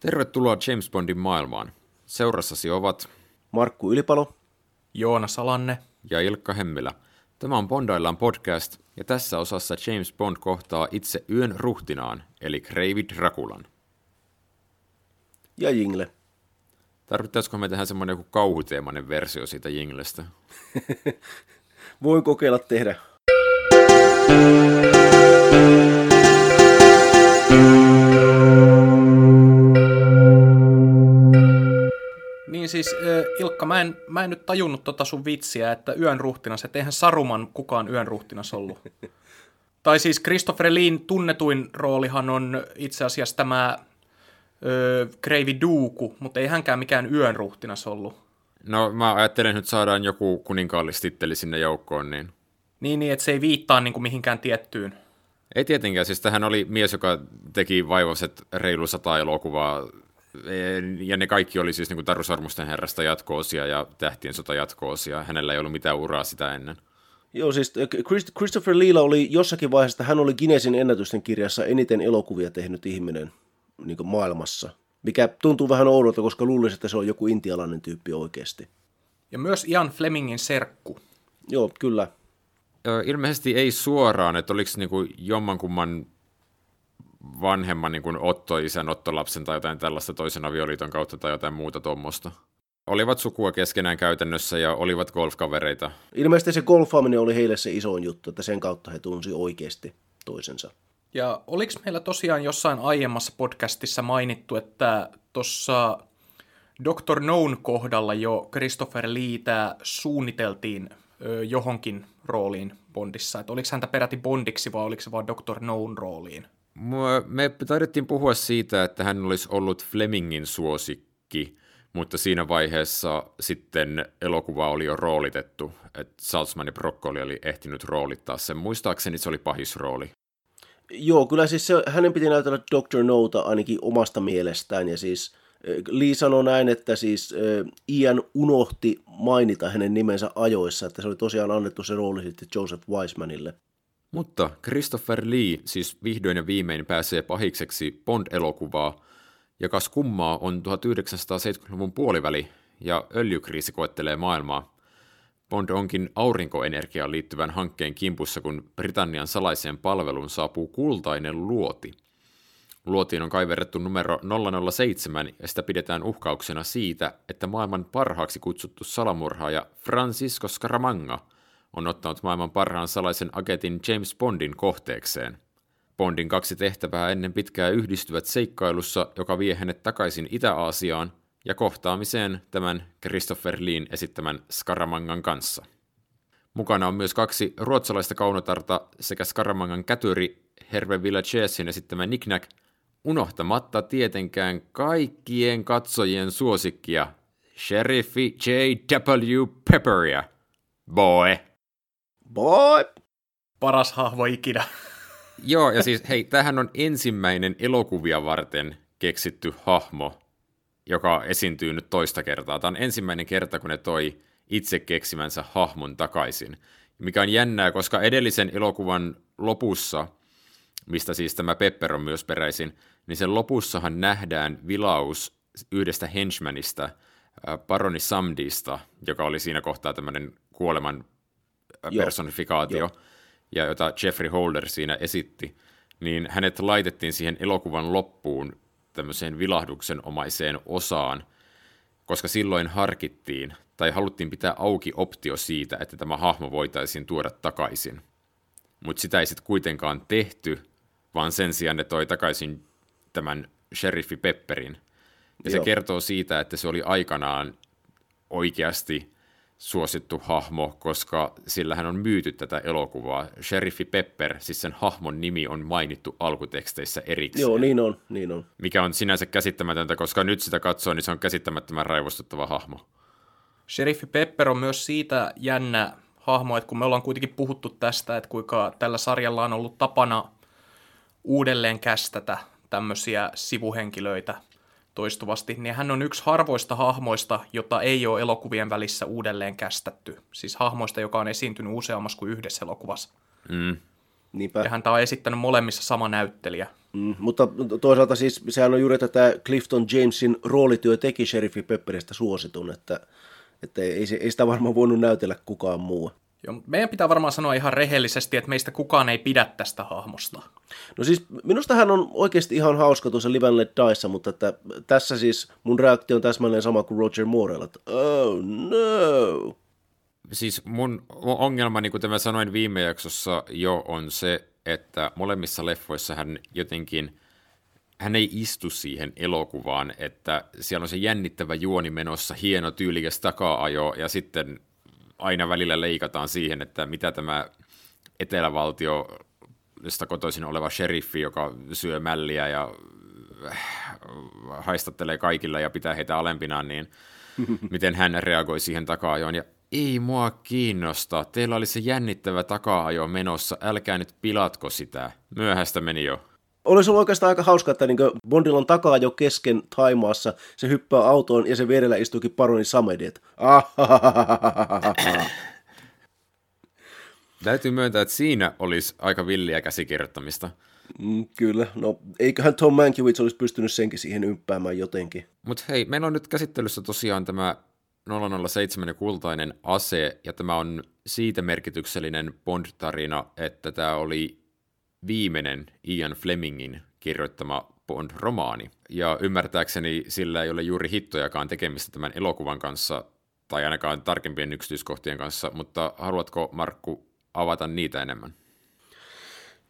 Tervetuloa James Bondin maailmaan. Seurassasi ovat Markku Ylipalo, Joona Salanne ja Ilkka Hemmilä. Tämä on Bondaillaan podcast, ja tässä osassa James Bond kohtaa itse yön ruhtinaan, eli Kreivi Drakulan. ja Jingle. Tarvittaisiko me tehdä semmoinen joku kauhuteemainen versio siitä Jinglestä? Voin kokeilla tehdä. Niin siis, Ilkka, mä en, mä en nyt tajunnut tota sun vitsiä, että yön ruhtinas, että eihän Saruman kukaan yön ruhtinas ollut. tai siis Christopher Leen tunnetuin roolihan on itse asiassa tämä äh, Kreivi Duuku, mutta ei hänkään mikään yön ruhtinas ollut. No mä ajattelen, että nyt saadaan joku kuninkaallistitteli sinne joukkoon, niin... Niin, niin että se ei viittaa niin kuin mihinkään tiettyyn. Ei tietenkään, siis tähän oli mies, joka teki vaivoiset reilu sata elokuvaa, ja ne kaikki oli siis niin kuin Taru Sarmusten herrasta jatkoosia ja Tähtien sota jatkoosia. Hänellä ei ollut mitään uraa sitä ennen. Joo, siis Christ- Christopher Leela oli jossakin vaiheessa, hän oli Guinnessin ennätysten kirjassa eniten elokuvia tehnyt ihminen niin maailmassa. Mikä tuntuu vähän oudolta, koska luulisin, että se on joku intialainen tyyppi oikeasti. Ja myös Ian Flemingin serkku. Joo, kyllä. Ö, Ilmeisesti ei suoraan, että oliko niinku jommankumman vanhemman niin Otto-isän, Otto-lapsen tai jotain tällaista toisen avioliiton kautta tai jotain muuta tuommoista. Olivat sukua keskenään käytännössä ja olivat golfkavereita. Ilmeisesti se golfaaminen oli heille se isoin juttu, että sen kautta he tunsi oikeasti toisensa. Ja oliko meillä tosiaan jossain aiemmassa podcastissa mainittu, että tuossa Dr. Noon kohdalla jo Christopher Leetä suunniteltiin ö, johonkin rooliin Bondissa? Että oliko häntä peräti Bondiksi vai oliko se vaan Dr. Noon rooliin? Me taidettiin puhua siitä, että hän olisi ollut Flemingin suosikki, mutta siinä vaiheessa sitten elokuva oli jo roolitettu, että Saltzman ja Broccoli oli ehtinyt roolittaa sen. Muistaakseni se oli pahisrooli. Joo, kyllä siis se, hänen piti näytellä Dr. Nouta ainakin omasta mielestään, ja siis äh, Lee sanoi näin, että siis äh, Ian unohti mainita hänen nimensä ajoissa, että se oli tosiaan annettu se rooli sitten Joseph Wisemanille. Mutta Christopher Lee siis vihdoin ja viimein pääsee pahikseksi Bond-elokuvaa, joka kummaa on 1970-luvun puoliväli ja öljykriisi koettelee maailmaa. Bond onkin aurinkoenergiaan liittyvän hankkeen kimpussa, kun Britannian salaiseen palveluun saapuu kultainen luoti. Luotiin on kaiverrettu numero 007 ja sitä pidetään uhkauksena siitä, että maailman parhaaksi kutsuttu salamurhaaja Francisco Scaramanga on ottanut maailman parhaan salaisen agentin James Bondin kohteekseen. Bondin kaksi tehtävää ennen pitkää yhdistyvät seikkailussa, joka vie hänet takaisin Itä-Aasiaan ja kohtaamiseen tämän Christopher Leen esittämän Skaramangan kanssa. Mukana on myös kaksi ruotsalaista kaunotarta sekä Skaramangan kätyri Herve Villachesin esittämä Nicknack, unohtamatta tietenkään kaikkien katsojien suosikkia, Sheriffi J.W. Pepperia. Boy! Boy! Paras hahmo ikinä. Joo, ja siis hei, tämähän on ensimmäinen elokuvia varten keksitty hahmo, joka esiintyy nyt toista kertaa. Tämä on ensimmäinen kerta, kun ne toi itse keksimänsä hahmon takaisin. Mikä on jännää, koska edellisen elokuvan lopussa, mistä siis tämä Pepper on myös peräisin, niin sen lopussahan nähdään vilaus yhdestä henchmanista, äh, Baroni Samdista, joka oli siinä kohtaa tämmöinen kuoleman äh, Joo. personifikaatio, Joo. ja jota Jeffrey Holder siinä esitti, niin hänet laitettiin siihen elokuvan loppuun tämmöiseen vilahduksenomaiseen osaan, koska silloin harkittiin tai haluttiin pitää auki optio siitä, että tämä hahmo voitaisiin tuoda takaisin. Mutta sitä ei sitten kuitenkaan tehty, vaan sen sijaan ne toi takaisin tämän sheriffi Pepperin. Ja se Joo. kertoo siitä, että se oli aikanaan oikeasti suosittu hahmo, koska sillähän on myyty tätä elokuvaa. Sheriffi Pepper, siis sen hahmon nimi on mainittu alkuteksteissä erikseen. Joo, niin on, niin on. Mikä on sinänsä käsittämätöntä, koska nyt sitä katsoo, niin se on käsittämättömän raivostuttava hahmo. Sheriffi Pepper on myös siitä jännä hahmo, että kun me ollaan kuitenkin puhuttu tästä, että kuinka tällä sarjalla on ollut tapana uudelleen kästätä tämmöisiä sivuhenkilöitä toistuvasti, niin hän on yksi harvoista hahmoista, jota ei ole elokuvien välissä uudelleen kästetty. Siis hahmoista, joka on esiintynyt useammassa kuin yhdessä elokuvassa. Mm. Niinpä. Ja häntä on esittänyt molemmissa sama näyttelijä. Mm, mutta toisaalta siis sehän on juuri, että tämä Clifton Jamesin roolityö teki Sheriffi Pepperistä suositun, että, että ei, ei sitä varmaan voinut näytellä kukaan muu. Joo, meidän pitää varmaan sanoa ihan rehellisesti, että meistä kukaan ei pidä tästä hahmosta. No siis minusta hän on oikeasti ihan hauska tuossa Live and Let Diessa, mutta että tässä siis mun reaktio on täsmälleen sama kuin Roger Moorella, että oh no. Siis mun ongelma, niin kuin mä sanoin viime jaksossa jo, on se, että molemmissa leffoissa hän jotenkin, hän ei istu siihen elokuvaan, että siellä on se jännittävä juoni menossa, hieno tyylikäs taka-ajo, ja sitten aina välillä leikataan siihen, että mitä tämä etelävaltio josta kotoisin oleva sheriffi, joka syö mälliä ja äh, haistattelee kaikilla ja pitää heitä alempinaan, niin miten hän reagoi siihen taka-ajoon. Ja ei mua kiinnosta, teillä oli se jännittävä taka-ajo menossa, älkää nyt pilatko sitä. Myöhäistä meni jo. Olisi ollut oikeastaan aika hauska, että niin Bondilla on takaa jo kesken Taimaassa, se hyppää autoon ja se vierellä istuukin paroni Samedi, että Täytyy myöntää, että siinä olisi aika villiä käsikirjoittamista. Mm, kyllä, no eiköhän Tom Mankiewicz olisi pystynyt senkin siihen ympäämään jotenkin. Mutta hei, meillä on nyt käsittelyssä tosiaan tämä 007 ja kultainen ase, ja tämä on siitä merkityksellinen Bond-tarina, että tämä oli viimeinen Ian Flemingin kirjoittama Bond-romaani. Ja ymmärtääkseni sillä ei ole juuri hittojakaan tekemistä tämän elokuvan kanssa, tai ainakaan tarkempien yksityiskohtien kanssa, mutta haluatko Markku avata niitä enemmän?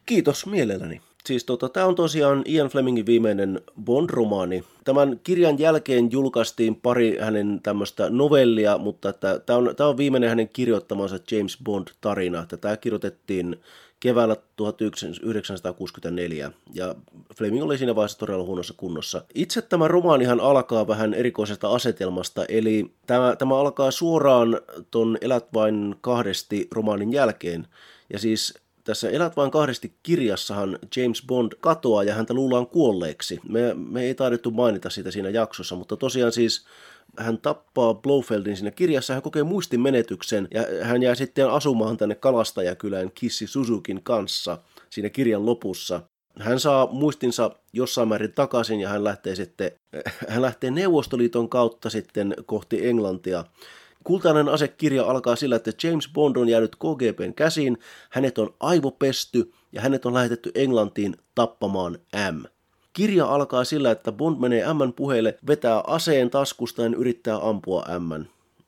Kiitos mielelläni. Siis tota, tämä on tosiaan Ian Flemingin viimeinen Bond-romaani. Tämän kirjan jälkeen julkaistiin pari hänen tämmöistä novellia, mutta tämä on, on viimeinen hänen kirjoittamansa James Bond-tarina. Tämä kirjoitettiin keväällä 1964, ja Fleming oli siinä vaiheessa todella huonossa kunnossa. Itse tämä romaanihan alkaa vähän erikoisesta asetelmasta, eli tämä, tämä alkaa suoraan ton Elät vain kahdesti romaanin jälkeen, ja siis tässä Elät vain kahdesti kirjassahan James Bond katoaa ja häntä luullaan kuolleeksi. Me, me ei taidettu mainita sitä siinä jaksossa, mutta tosiaan siis hän tappaa Blofeldin siinä kirjassa, hän kokee muistimenetyksen ja hän jää sitten asumaan tänne kalastajakylään Kissi Suzukin kanssa siinä kirjan lopussa. Hän saa muistinsa jossain määrin takaisin ja hän lähtee sitten, hän lähtee Neuvostoliiton kautta sitten kohti Englantia. Kultainen asekirja alkaa sillä, että James Bond on jäänyt KGBn käsiin, hänet on aivopesty ja hänet on lähetetty Englantiin tappamaan M. Kirja alkaa sillä, että Bond menee M puheille, vetää aseen taskustaan ja yrittää ampua M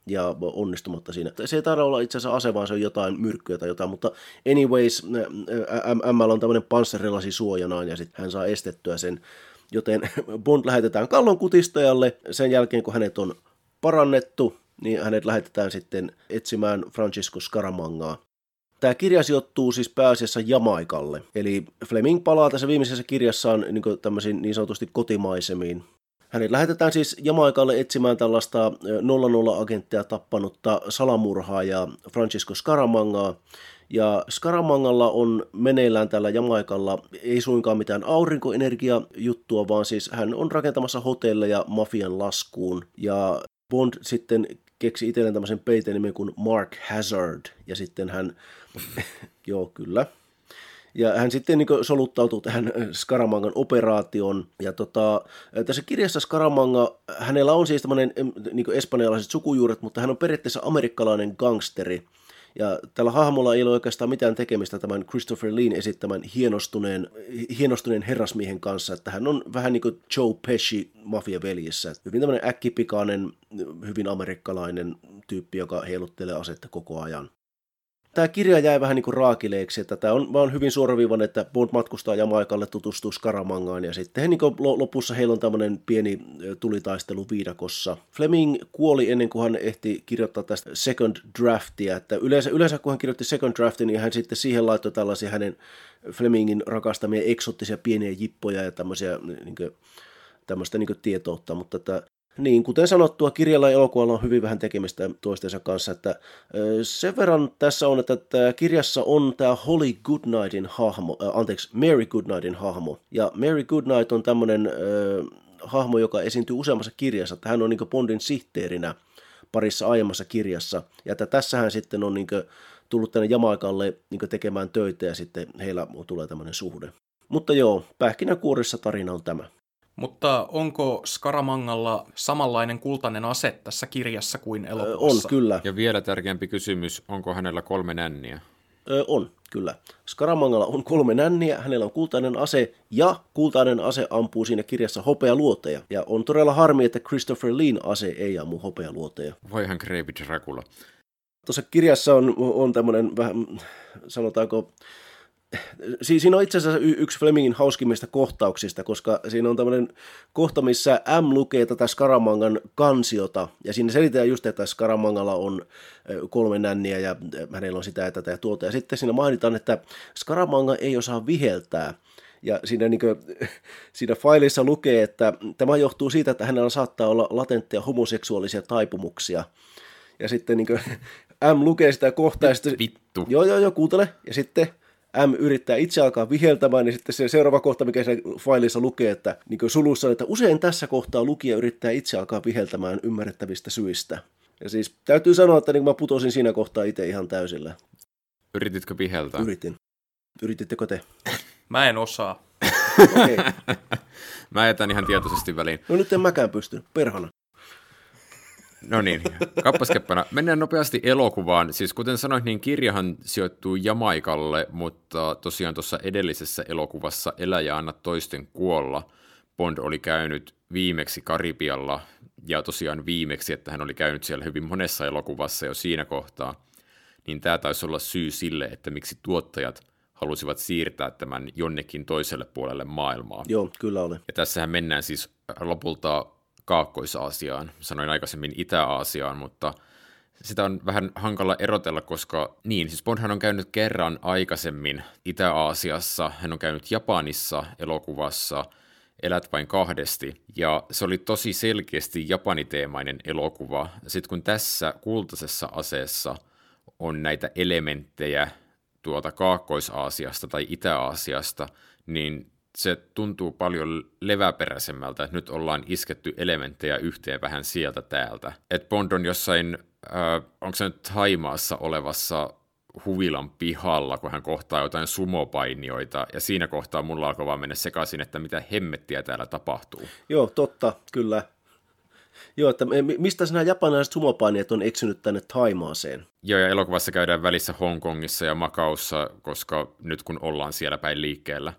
ja onnistumatta siinä. Se ei taida olla itse asiassa ase, vaan se on jotain myrkkyä tai jotain, mutta anyways, M on tämmöinen panssarilasi suojanaan ja sitten hän saa estettyä sen. Joten Bond lähetetään kallon kutistajalle sen jälkeen, kun hänet on parannettu, niin hänet lähetetään sitten etsimään Francisco Scaramangaa. Tämä kirja sijoittuu siis pääasiassa Jamaikalle, eli Fleming palaa tässä viimeisessä kirjassaan niin, tämmöisiin niin sanotusti kotimaisemiin. Hänet lähetetään siis Jamaikalle etsimään tällaista 00-agenttia tappanutta salamurhaajaa Francisco Scaramangaa, ja Scaramangalla on meneillään tällä Jamaikalla ei suinkaan mitään aurinkoenergiajuttua, vaan siis hän on rakentamassa hotelleja mafian laskuun. Ja Bond sitten keksi itselleen tämmöisen peitenimen kuin Mark Hazard, ja sitten hän, joo kyllä, ja hän sitten niin soluttautuu tähän Skaramangan operaation. Ja tota, tässä kirjassa Skaramanga, hänellä on siis tämmöinen niin espanjalaiset sukujuuret, mutta hän on periaatteessa amerikkalainen gangsteri. Ja tällä hahmolla ei ole oikeastaan mitään tekemistä tämän Christopher Leen esittämän hienostuneen, hienostuneen herrasmiehen kanssa, että hän on vähän niin kuin Joe Pesci mafiaveljissä. Hyvin tämmöinen äkkipikainen, hyvin amerikkalainen tyyppi, joka heiluttelee asetta koko ajan tämä kirja jäi vähän niin kuin raakileeksi, että tämä on vaan hyvin suoraviivainen, että Bond matkustaa Jamaikalle, tutustuu Skaramangaan ja sitten he niin kuin lopussa heillä on tämmöinen pieni tulitaistelu viidakossa. Fleming kuoli ennen kuin hän ehti kirjoittaa tästä second draftia, että yleensä, yleensä kun hän kirjoitti second draftin, niin hän sitten siihen laittoi tällaisia hänen Flemingin rakastamia eksottisia pieniä jippoja ja tämmöisiä niin kuin, tämmöistä niin tietoutta, mutta että niin, kuten sanottua, kirjalla ja elokuvalla on hyvin vähän tekemistä toistensa kanssa, että sen verran tässä on, että kirjassa on tämä Holly Goodnightin hahmo, äh, anteeksi, Mary Goodnightin hahmo, ja Mary Goodnight on tämmöinen äh, hahmo, joka esiintyy useammassa kirjassa, että hän on niin Bondin sihteerinä parissa aiemmassa kirjassa, ja että tässähän sitten on niin tullut tänne Jamaikalle niin tekemään töitä ja sitten heillä tulee tämmöinen suhde. Mutta joo, pähkinänkuorissa tarina on tämä. Mutta onko Skaramangalla samanlainen kultainen ase tässä kirjassa kuin elokuvassa? On, kyllä. Ja vielä tärkeämpi kysymys, onko hänellä kolme nänniä? Ö, on, kyllä. Skaramangalla on kolme nänniä, hänellä on kultainen ase ja kultainen ase ampuu siinä kirjassa hopealuoteja. Ja on todella harmi, että Christopher Lean ase ei ammu hopealuoteja. Voihan Gravy Dracula. Tuossa kirjassa on, on tämmöinen vähän, sanotaanko, siinä on itse asiassa yksi Flemingin hauskimmista kohtauksista, koska siinä on tämmöinen kohta, missä M lukee tätä Skaramangan kansiota, ja siinä selitetään just, että Skaramangalla on kolme nänniä, ja hänellä on sitä ja tätä ja tuota, ja sitten siinä mainitaan, että Skaramanga ei osaa viheltää, ja siinä, niin kuin, siinä failissa lukee, että tämä johtuu siitä, että hänellä saattaa olla latentteja homoseksuaalisia taipumuksia. Ja sitten niin kuin, M lukee sitä kohtaa. Ja sitten, Vittu. Joo, joo, joo, kuuntele. Ja sitten M yrittää itse alkaa viheltämään, niin sitten se seuraava kohta, mikä se failissa lukee, että niin sulussa, että usein tässä kohtaa lukija yrittää itse alkaa viheltämään ymmärrettävistä syistä. Ja siis täytyy sanoa, että niin mä putosin siinä kohtaa itse ihan täysillä. Yrititkö viheltää? Yritin. Yritittekö te? Mä en osaa. Okei. Okay. Mä jätän ihan tietoisesti väliin. No nyt en mäkään pysty. Perhana. No niin, kappaskeppana. Mennään nopeasti elokuvaan. Siis kuten sanoit, niin kirjahan sijoittuu Jamaikalle, mutta tosiaan tuossa edellisessä elokuvassa Elä ja anna toisten kuolla Bond oli käynyt viimeksi Karibialla ja tosiaan viimeksi, että hän oli käynyt siellä hyvin monessa elokuvassa jo siinä kohtaa. Niin tämä taisi olla syy sille, että miksi tuottajat halusivat siirtää tämän jonnekin toiselle puolelle maailmaa. Joo, kyllä oli. Ja tässähän mennään siis lopulta Kaakkois-Aasiaan. Sanoin aikaisemmin Itä-Aasiaan, mutta sitä on vähän hankala erotella, koska niin, siis Bondhan on käynyt kerran aikaisemmin Itä-Aasiassa, hän on käynyt Japanissa elokuvassa Elät vain kahdesti, ja se oli tosi selkeästi japaniteemainen elokuva. Sitten kun tässä kultaisessa aseessa on näitä elementtejä tuolta Kaakkois-Aasiasta tai Itä-Aasiasta, niin se tuntuu paljon leväperäisemmältä, että nyt ollaan isketty elementtejä yhteen vähän sieltä täältä. Et Bond on jossain, äh, onko se nyt Haimaassa olevassa huvilan pihalla, kun hän kohtaa jotain sumopainioita, ja siinä kohtaa mulla alkoi vaan mennä sekaisin, että mitä hemmettiä täällä tapahtuu. Joo, totta, kyllä. Joo, että mistä nämä japanilaiset sumopainijat on eksynyt tänne Taimaaseen? Joo, ja elokuvassa käydään välissä Hongkongissa ja Makaussa, koska nyt kun ollaan siellä päin liikkeellä.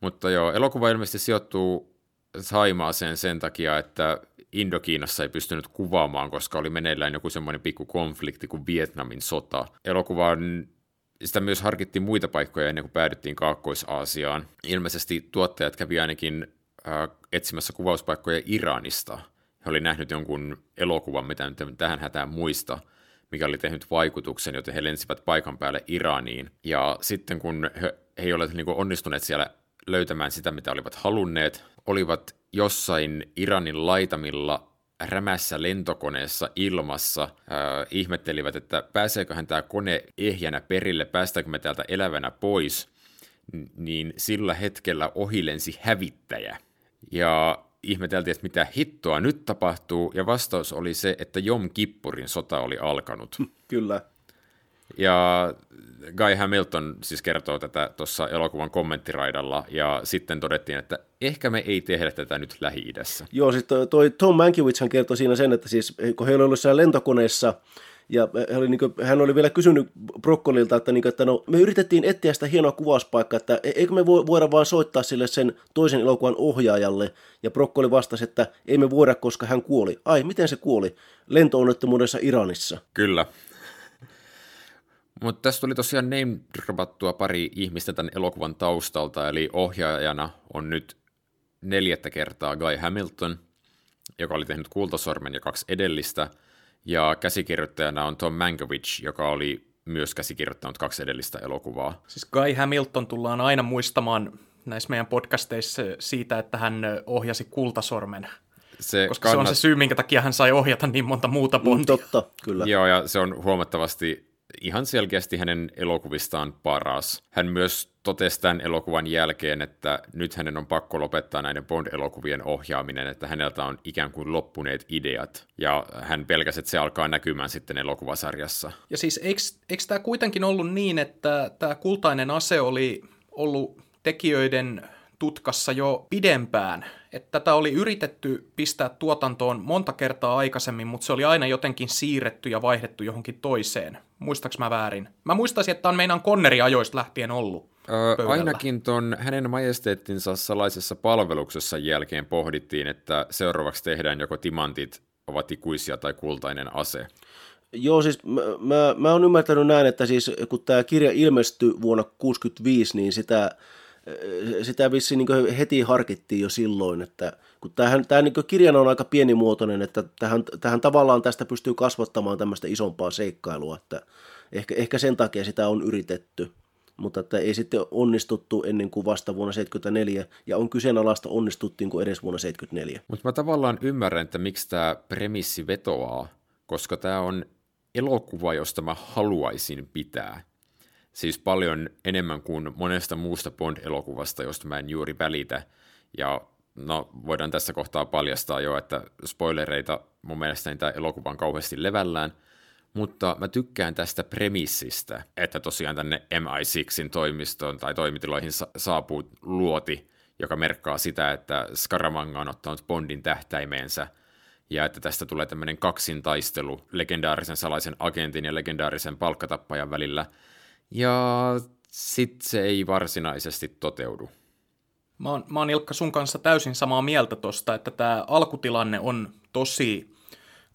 Mutta joo, elokuva ilmeisesti sijoittuu Saimaaseen sen takia, että Indokiinassa ei pystynyt kuvaamaan, koska oli meneillään joku semmoinen pikku konflikti kuin Vietnamin sota. Elokuvan sitä myös harkittiin muita paikkoja ennen kuin päädyttiin Kaakkois-Aasiaan. Ilmeisesti tuottajat kävi ainakin äh, etsimässä kuvauspaikkoja Iranista. He oli nähnyt jonkun elokuvan, mitä nyt tähän hätään muista, mikä oli tehnyt vaikutuksen, joten he lensivät paikan päälle Iraniin. Ja sitten kun he, he ei ole niin onnistuneet siellä löytämään sitä, mitä olivat halunneet, olivat jossain Iranin laitamilla rämässä lentokoneessa ilmassa, äh, ihmettelivät, että pääseeköhän tämä kone ehjänä perille, päästäänkö me täältä elävänä pois, niin sillä hetkellä ohilensi hävittäjä. Ja ihmeteltiin, että mitä hittoa nyt tapahtuu, ja vastaus oli se, että Jom Kippurin sota oli alkanut. Kyllä. Ja Guy Hamilton siis kertoo tätä tuossa elokuvan kommenttiraidalla, ja sitten todettiin, että ehkä me ei tehdä tätä nyt Lähi-idässä. Joo, sitten toi Tom Mankiewicz kertoi siinä sen, että siis kun he olivat siellä lentokoneessa, ja hän oli, niin kuin, hän oli vielä kysynyt Brokkolilta, että, niin kuin, että no, me yritettiin etsiä sitä hienoa kuvauspaikkaa, että e-, eikö me voida vaan soittaa sille sen toisen elokuvan ohjaajalle. Ja Brokkoli vastasi, että ei me voida, koska hän kuoli. Ai, miten se kuoli? Lentoonnettomuudessa Iranissa. Kyllä. Mutta tässä tuli tosiaan name pari ihmistä tämän elokuvan taustalta, eli ohjaajana on nyt neljättä kertaa Guy Hamilton, joka oli tehnyt Kultasormen ja kaksi edellistä, ja käsikirjoittajana on Tom Mankiewicz, joka oli myös käsikirjoittanut kaksi edellistä elokuvaa. Siis Guy Hamilton tullaan aina muistamaan näissä meidän podcasteissa siitä, että hän ohjasi Kultasormen. Se koska kannat... se on se syy, minkä takia hän sai ohjata niin monta muuta mm, Bondia. Totta, kyllä. Joo, ja se on huomattavasti ihan selkeästi hänen elokuvistaan paras. Hän myös totesi tämän elokuvan jälkeen, että nyt hänen on pakko lopettaa näiden Bond-elokuvien ohjaaminen, että häneltä on ikään kuin loppuneet ideat, ja hän pelkäsi, että se alkaa näkymään sitten elokuvasarjassa. Ja siis eikö, tämä kuitenkin ollut niin, että tämä kultainen ase oli ollut tekijöiden tutkassa jo pidempään. Että tätä oli yritetty pistää tuotantoon monta kertaa aikaisemmin, mutta se oli aina jotenkin siirretty ja vaihdettu johonkin toiseen. Muistaaks mä väärin? Mä muistaisin, että on meinaan Konneri ajoista lähtien ollut. Öö, ainakin ton hänen majesteettinsa salaisessa palveluksessa jälkeen pohdittiin, että seuraavaksi tehdään joko timantit ovat ikuisia tai kultainen ase. Joo, siis mä, mä, mä oon ymmärtänyt näin, että siis kun tämä kirja ilmestyi vuonna 1965, niin sitä sitä vissiin niin heti harkittiin jo silloin, että kun tämähän, tämä niin kirjana on aika pienimuotoinen, että tähän, tähän tavallaan tästä pystyy kasvattamaan tämmöistä isompaa seikkailua, että ehkä, ehkä sen takia sitä on yritetty, mutta että ei sitten onnistuttu ennen kuin vasta vuonna 1974, ja on kyseenalaista onnistuttiin kuin edes vuonna 1974. Mutta mä tavallaan ymmärrän, että miksi tämä premissi vetoaa, koska tämä on elokuva, josta mä haluaisin pitää. Siis paljon enemmän kuin monesta muusta Bond-elokuvasta, josta mä en juuri välitä. Ja no, voidaan tässä kohtaa paljastaa jo, että spoilereita mun mielestä tämä elokuva on kauheasti levällään, mutta mä tykkään tästä premissistä, että tosiaan tänne MI6in toimistoon tai toimitiloihin sa- saapuu luoti, joka merkkaa sitä, että Scaramanga on ottanut Bondin tähtäimeensä, ja että tästä tulee tämmöinen kaksintaistelu legendaarisen salaisen agentin ja legendaarisen palkkatappajan välillä – ja sitten se ei varsinaisesti toteudu. Mä oon, mä oon Ilkka sun kanssa täysin samaa mieltä tosta, että tämä alkutilanne on tosi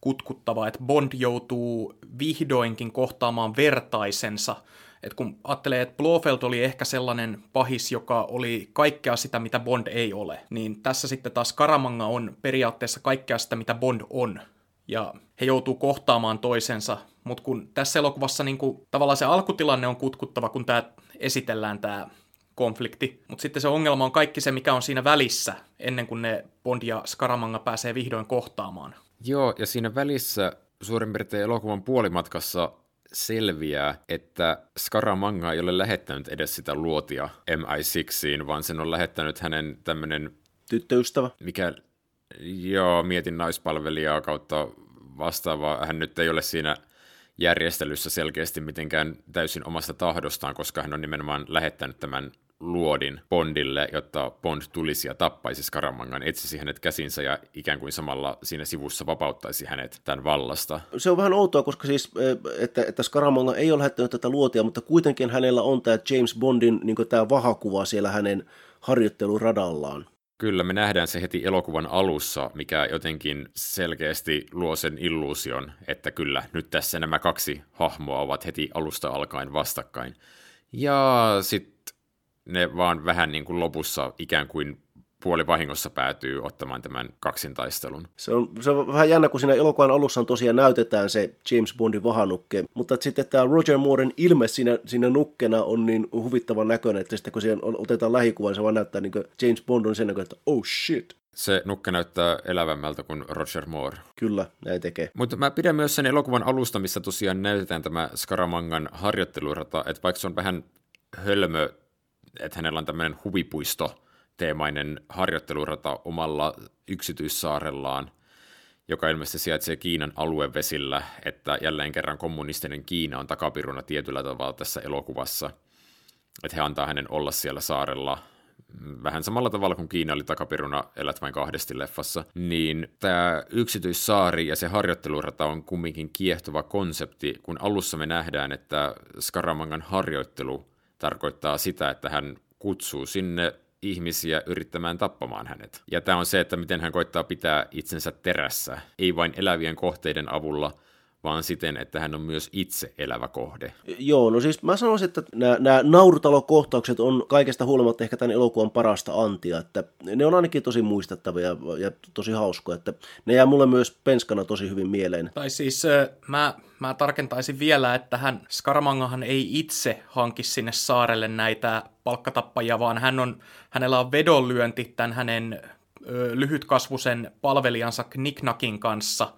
kutkuttava, että Bond joutuu vihdoinkin kohtaamaan vertaisensa. Et kun ajattelee, että Blofeld oli ehkä sellainen pahis, joka oli kaikkea sitä, mitä Bond ei ole, niin tässä sitten taas Karamanga on periaatteessa kaikkea sitä, mitä Bond on. Ja he joutuu kohtaamaan toisensa mutta kun tässä elokuvassa niin kuin, tavallaan se alkutilanne on kutkuttava, kun tämä esitellään tämä konflikti, mutta sitten se ongelma on kaikki se, mikä on siinä välissä, ennen kuin ne Bond ja Scaramanga pääsee vihdoin kohtaamaan. Joo, ja siinä välissä suurin piirtein elokuvan puolimatkassa selviää, että Scaramanga ei ole lähettänyt edes sitä luotia MI6, vaan sen on lähettänyt hänen tämmöinen... Tyttöystävä. Mikä, joo, mietin naispalvelijaa kautta vastaavaa. Hän nyt ei ole siinä järjestelyssä selkeästi mitenkään täysin omasta tahdostaan, koska hän on nimenomaan lähettänyt tämän luodin Bondille, jotta Bond tulisi ja tappaisi Skaramangan, etsisi hänet käsinsä ja ikään kuin samalla siinä sivussa vapauttaisi hänet tämän vallasta. Se on vähän outoa, koska siis, että, että Skaramanga ei ole lähettänyt tätä luotia, mutta kuitenkin hänellä on tämä James Bondin niin tämä vahakuva siellä hänen harjoitteluradallaan. Kyllä, me nähdään se heti elokuvan alussa, mikä jotenkin selkeästi luo sen illuusion, että kyllä, nyt tässä nämä kaksi hahmoa ovat heti alusta alkaen vastakkain. Ja sitten ne vaan vähän niin kuin lopussa ikään kuin puoli vahingossa päätyy ottamaan tämän kaksintaistelun. Se on, se on vähän jännä, kun siinä elokuvan alussa on tosiaan näytetään se James Bondin vahanukke, mutta sitten tämä Roger Mooren ilme siinä, siinä nukkena on niin huvittavan näköinen, että sitten kun siihen otetaan lähikuva, niin se vaan näyttää niin kuin James Bond on sen näköinen, että oh shit. Se nukke näyttää elävämmältä kuin Roger Moore. Kyllä, näin tekee. Mutta mä pidän myös sen elokuvan alusta, missä tosiaan näytetään tämä Skaramangan harjoittelurata, että vaikka se on vähän hölmö, että hänellä on tämmöinen huvipuisto, teemainen harjoittelurata omalla yksityissaarellaan, joka ilmeisesti sijaitsee Kiinan aluevesillä, että jälleen kerran kommunistinen Kiina on takapiruna tietyllä tavalla tässä elokuvassa. Että he antaa hänen olla siellä saarella vähän samalla tavalla kuin Kiina oli takapiruna Elät vain kahdesti leffassa, niin tämä yksityissaari ja se harjoittelurata on kumminkin kiehtova konsepti, kun alussa me nähdään, että Skaramangan harjoittelu tarkoittaa sitä, että hän kutsuu sinne ihmisiä yrittämään tappamaan hänet. Ja tämä on se, että miten hän koittaa pitää itsensä terässä, ei vain elävien kohteiden avulla, vaan siten, että hän on myös itse elävä kohde. Joo, no siis mä sanoisin, että nämä, nämä naurutalokohtaukset on kaikesta huolimatta ehkä tämän elokuvan parasta antia, että ne on ainakin tosi muistettavia ja, ja tosi hauskoja, että ne jää mulle myös penskana tosi hyvin mieleen. Tai siis mä, mä tarkentaisin vielä, että hän, Skaramangahan ei itse hanki sinne saarelle näitä palkkatappajia, vaan hän on, hänellä on vedonlyönti tämän hänen ö, lyhytkasvusen palvelijansa Kniknakin kanssa –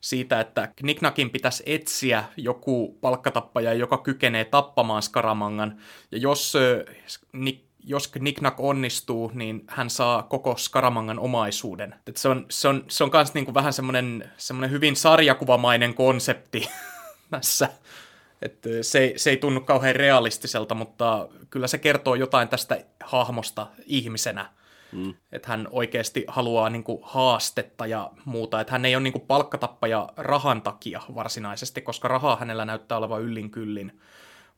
siitä, että Kniknakin pitäisi etsiä joku palkkatappaja, joka kykenee tappamaan Skaramangan, ja jos, jos Kniknak onnistuu, niin hän saa koko Skaramangan omaisuuden. Et se on, se on, se on niinku vähän semmoinen, semmoinen hyvin sarjakuvamainen konsepti tässä. Et se, se ei tunnu kauhean realistiselta, mutta kyllä se kertoo jotain tästä hahmosta ihmisenä. Mm. Että hän oikeasti haluaa niin kuin, haastetta ja muuta. Että hän ei ole niin kuin, palkkatappaja rahan takia varsinaisesti, koska rahaa hänellä näyttää olevan yllin kyllin,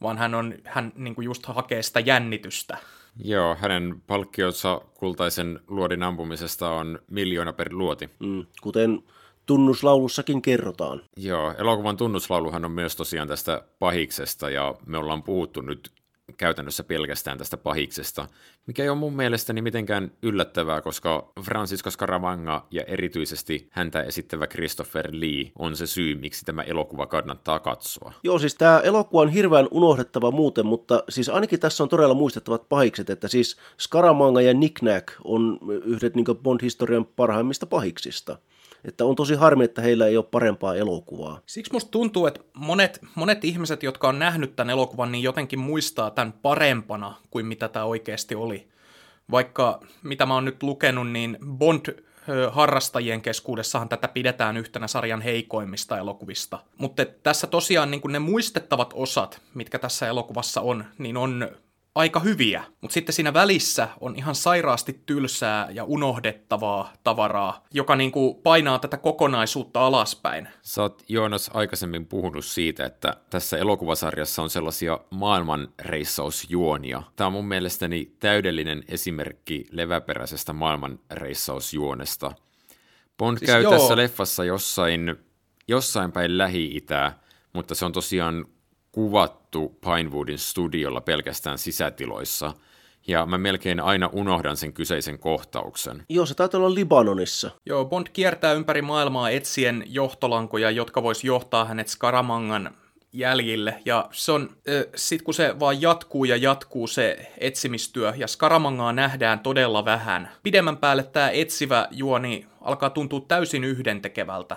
vaan hän, on, hän niin kuin, just hakee sitä jännitystä. Joo, hänen palkkionsa kultaisen luodin ampumisesta on miljoona per luoti. Mm, kuten tunnuslaulussakin kerrotaan. Joo, elokuvan tunnuslauluhan on myös tosiaan tästä pahiksesta, ja me ollaan puhuttu nyt käytännössä pelkästään tästä pahiksesta, mikä ei ole mun mielestäni mitenkään yllättävää, koska Francisco Scaramanga ja erityisesti häntä esittävä Christopher Lee on se syy, miksi tämä elokuva kannattaa katsoa. Joo, siis tämä elokuva on hirveän unohdettava muuten, mutta siis ainakin tässä on todella muistettavat pahikset, että siis Scaramanga ja Nick Nack on yhdet niin Bond-historian parhaimmista pahiksista. Että on tosi harmi, että heillä ei ole parempaa elokuvaa. Siksi musta tuntuu, että monet, monet ihmiset, jotka on nähnyt tämän elokuvan, niin jotenkin muistaa tämän parempana kuin mitä tämä oikeasti oli. Vaikka mitä mä oon nyt lukenut, niin Bond harrastajien keskuudessahan tätä pidetään yhtenä sarjan heikoimmista elokuvista. Mutta tässä tosiaan niin ne muistettavat osat, mitkä tässä elokuvassa on, niin on aika hyviä, mutta sitten siinä välissä on ihan sairaasti tylsää ja unohdettavaa tavaraa, joka niin kuin painaa tätä kokonaisuutta alaspäin. Sä oot Joonas aikaisemmin puhunut siitä, että tässä elokuvasarjassa on sellaisia maailmanreissausjuonia. Tämä on mun mielestäni täydellinen esimerkki leväperäisestä maailmanreissausjuonesta. Bond siis käy joo. tässä leffassa jossain, jossain päin Lähi-Itää, mutta se on tosiaan kuvattu Pinewoodin studiolla pelkästään sisätiloissa, ja mä melkein aina unohdan sen kyseisen kohtauksen. Joo, se taitaa olla Libanonissa. Joo, Bond kiertää ympäri maailmaa etsien johtolankoja, jotka vois johtaa hänet Skaramangan jäljille. Ja se on, sit kun se vaan jatkuu ja jatkuu se etsimistyö, ja Skaramangaa nähdään todella vähän. Pidemmän päälle tämä etsivä juoni alkaa tuntua täysin yhdentekevältä.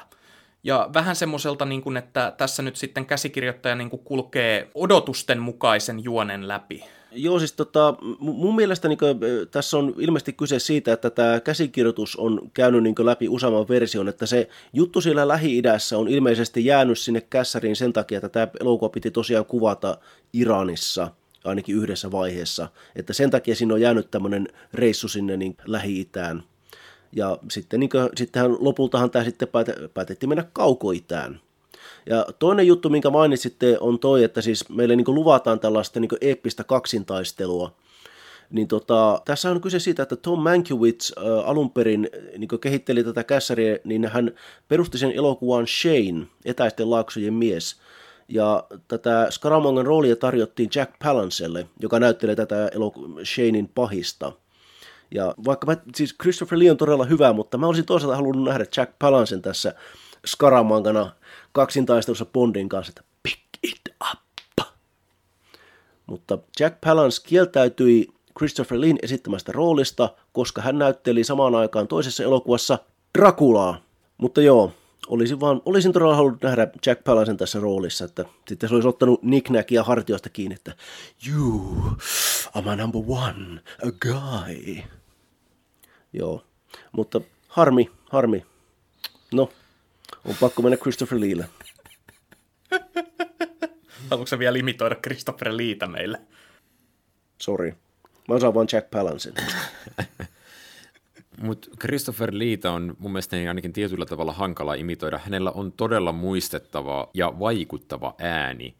Ja vähän semmoiselta, niin kuin, että tässä nyt sitten käsikirjoittaja niin kuin kulkee odotusten mukaisen juonen läpi. Joo, siis tota, mun mielestä niin kuin, tässä on ilmeisesti kyse siitä, että tämä käsikirjoitus on käynyt niin kuin, läpi useamman version, että se juttu siellä Lähi-idässä on ilmeisesti jäänyt sinne kässäriin sen takia, että tämä elokuva piti tosiaan kuvata Iranissa ainakin yhdessä vaiheessa, että sen takia siinä on jäänyt tämmöinen reissu sinne niin Lähi-itään. Ja sitten niin kuin, sittenhän lopultahan tämä sitten päätettiin mennä kaukoitään. Ja toinen juttu, minkä mainitsitte, on toi, että siis meille niin luvataan tällaista niin eeppistä kaksintaistelua. Niin tota, tässä on kyse siitä, että Tom Mankiewicz äh, alun perin niin kehitteli tätä kässäriä, niin hän perusti sen elokuvan Shane, etäisten laaksojen mies. Ja tätä Scaramangan roolia tarjottiin Jack Palancelle, joka näyttelee tätä eloku- Shanein pahista – ja vaikka mä, siis Christopher Lee on todella hyvä, mutta mä olisin toisaalta halunnut nähdä Jack Palancen tässä Scaramangana kaksintaistelussa Bondin kanssa, että pick it up. Mutta Jack Palance kieltäytyi Christopher Leen esittämästä roolista, koska hän näytteli samaan aikaan toisessa elokuvassa Draculaa. Mutta joo, olisin, vaan, olisin todella halunnut nähdä Jack Palancen tässä roolissa, että sitten se olisi ottanut Nackia hartiosta kiinni, että You, I'm a number one, a guy. Joo, mutta harmi, harmi. No, on pakko mennä Christopher Leelle. Haluatko vielä imitoida Christopher Leetä meille? Sorry. Mä osaan vaan Jack Palancen. Mutta Christopher Leeta on mun mielestä ainakin tietyllä tavalla hankala imitoida. Hänellä on todella muistettava ja vaikuttava ääni.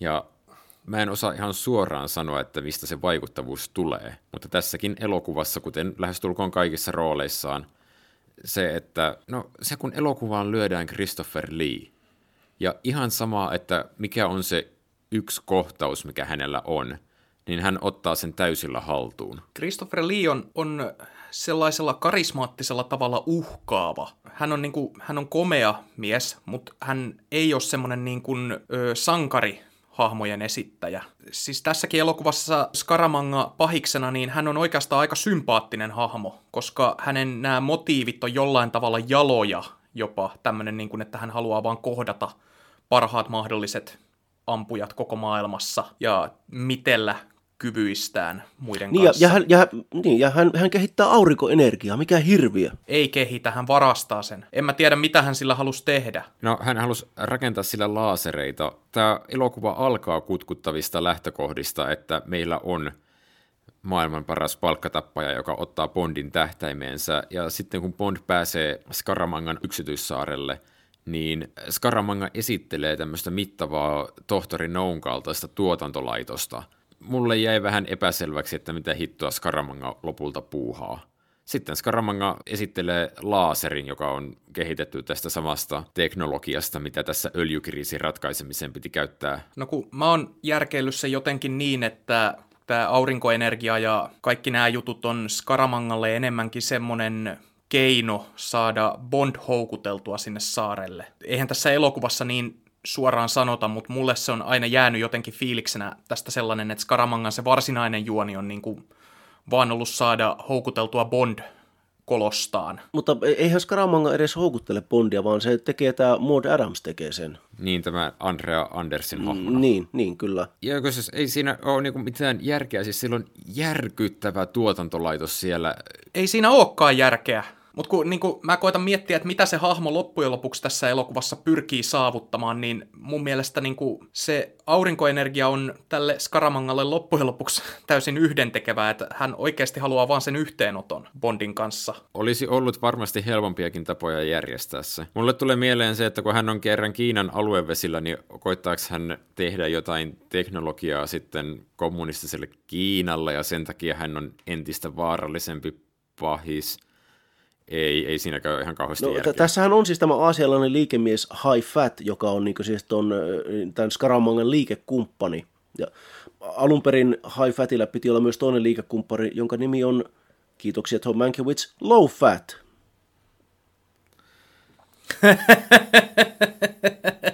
Ja mä en osaa ihan suoraan sanoa, että mistä se vaikuttavuus tulee. Mutta tässäkin elokuvassa, kuten lähestulkoon kaikissa rooleissaan, se, että no se kun elokuvaan lyödään Christopher Lee, ja ihan sama, että mikä on se yksi kohtaus, mikä hänellä on, niin hän ottaa sen täysillä haltuun. Christopher Lee on, on sellaisella karismaattisella tavalla uhkaava. Hän on, niin kuin, hän on komea mies, mutta hän ei ole semmoinen niin kuin, ö, sankari hahmojen esittäjä. Siis tässäkin elokuvassa Skaramanga pahiksena, niin hän on oikeastaan aika sympaattinen hahmo, koska hänen nämä motiivit on jollain tavalla jaloja jopa tämmöinen, niin kuin, että hän haluaa vaan kohdata parhaat mahdolliset ampujat koko maailmassa ja mitellä kyvyistään muiden Niin, ja, kanssa. ja, hän, ja, niin, ja hän, hän kehittää aurinkoenergiaa, mikä hirviö. Ei kehitä, hän varastaa sen. En mä tiedä, mitä hän sillä halusi tehdä. No, hän halusi rakentaa sillä laasereita. Tämä elokuva alkaa kutkuttavista lähtökohdista, että meillä on maailman paras palkkatappaja, joka ottaa Bondin tähtäimeensä. Ja sitten kun Bond pääsee Skaramangan yksityissaarelle, niin Skaramanga esittelee tämmöistä mittavaa tohtori Noun kaltaista tuotantolaitosta. Mulle jäi vähän epäselväksi, että mitä hittoa Skaramanga lopulta puuhaa. Sitten Skaramanga esittelee laaserin, joka on kehitetty tästä samasta teknologiasta, mitä tässä öljykriisin ratkaisemiseen piti käyttää. No kun mä oon järkeillyt se jotenkin niin, että tämä aurinkoenergia ja kaikki nämä jutut on Skaramangalle enemmänkin semmonen keino saada Bond houkuteltua sinne saarelle. Eihän tässä elokuvassa niin suoraan sanota, mutta mulle se on aina jäänyt jotenkin fiiliksenä tästä sellainen, että Skaramangan se varsinainen juoni on niin kuin vaan ollut saada houkuteltua Bond kolostaan. Mutta e- eihän Scaramanga edes houkuttele Bondia, vaan se tekee tämä Maud Adams tekee sen. Niin tämä Andrea Andersin hahmona. Niin, niin kyllä. Ja siis ei siinä ole niinku mitään järkeä, siis sillä on järkyttävä tuotantolaitos siellä. Ei siinä olekaan järkeä. Mutta kun niin kun mä koitan miettiä, että mitä se hahmo loppujen lopuksi tässä elokuvassa pyrkii saavuttamaan, niin mun mielestä niin se aurinkoenergia on tälle Skaramangalle loppujen lopuksi täysin yhdentekevää, että hän oikeasti haluaa vaan sen yhteenoton Bondin kanssa. Olisi ollut varmasti helpompiakin tapoja järjestää se. Mulle tulee mieleen se, että kun hän on kerran Kiinan aluevesillä, niin koittaako hän tehdä jotain teknologiaa sitten kommunistiselle Kiinalle, ja sen takia hän on entistä vaarallisempi pahis. Ei, ei siinäkään ihan kauheasti No, järkeä. tässähän on siis tämä aasialainen liikemies High Fat, joka on niin siis ton, tämän Skaramangan liikekumppani. Ja alun perin High Fatillä piti olla myös toinen liikekumppani, jonka nimi on, kiitoksia Tom Mankiewicz, Low Fat.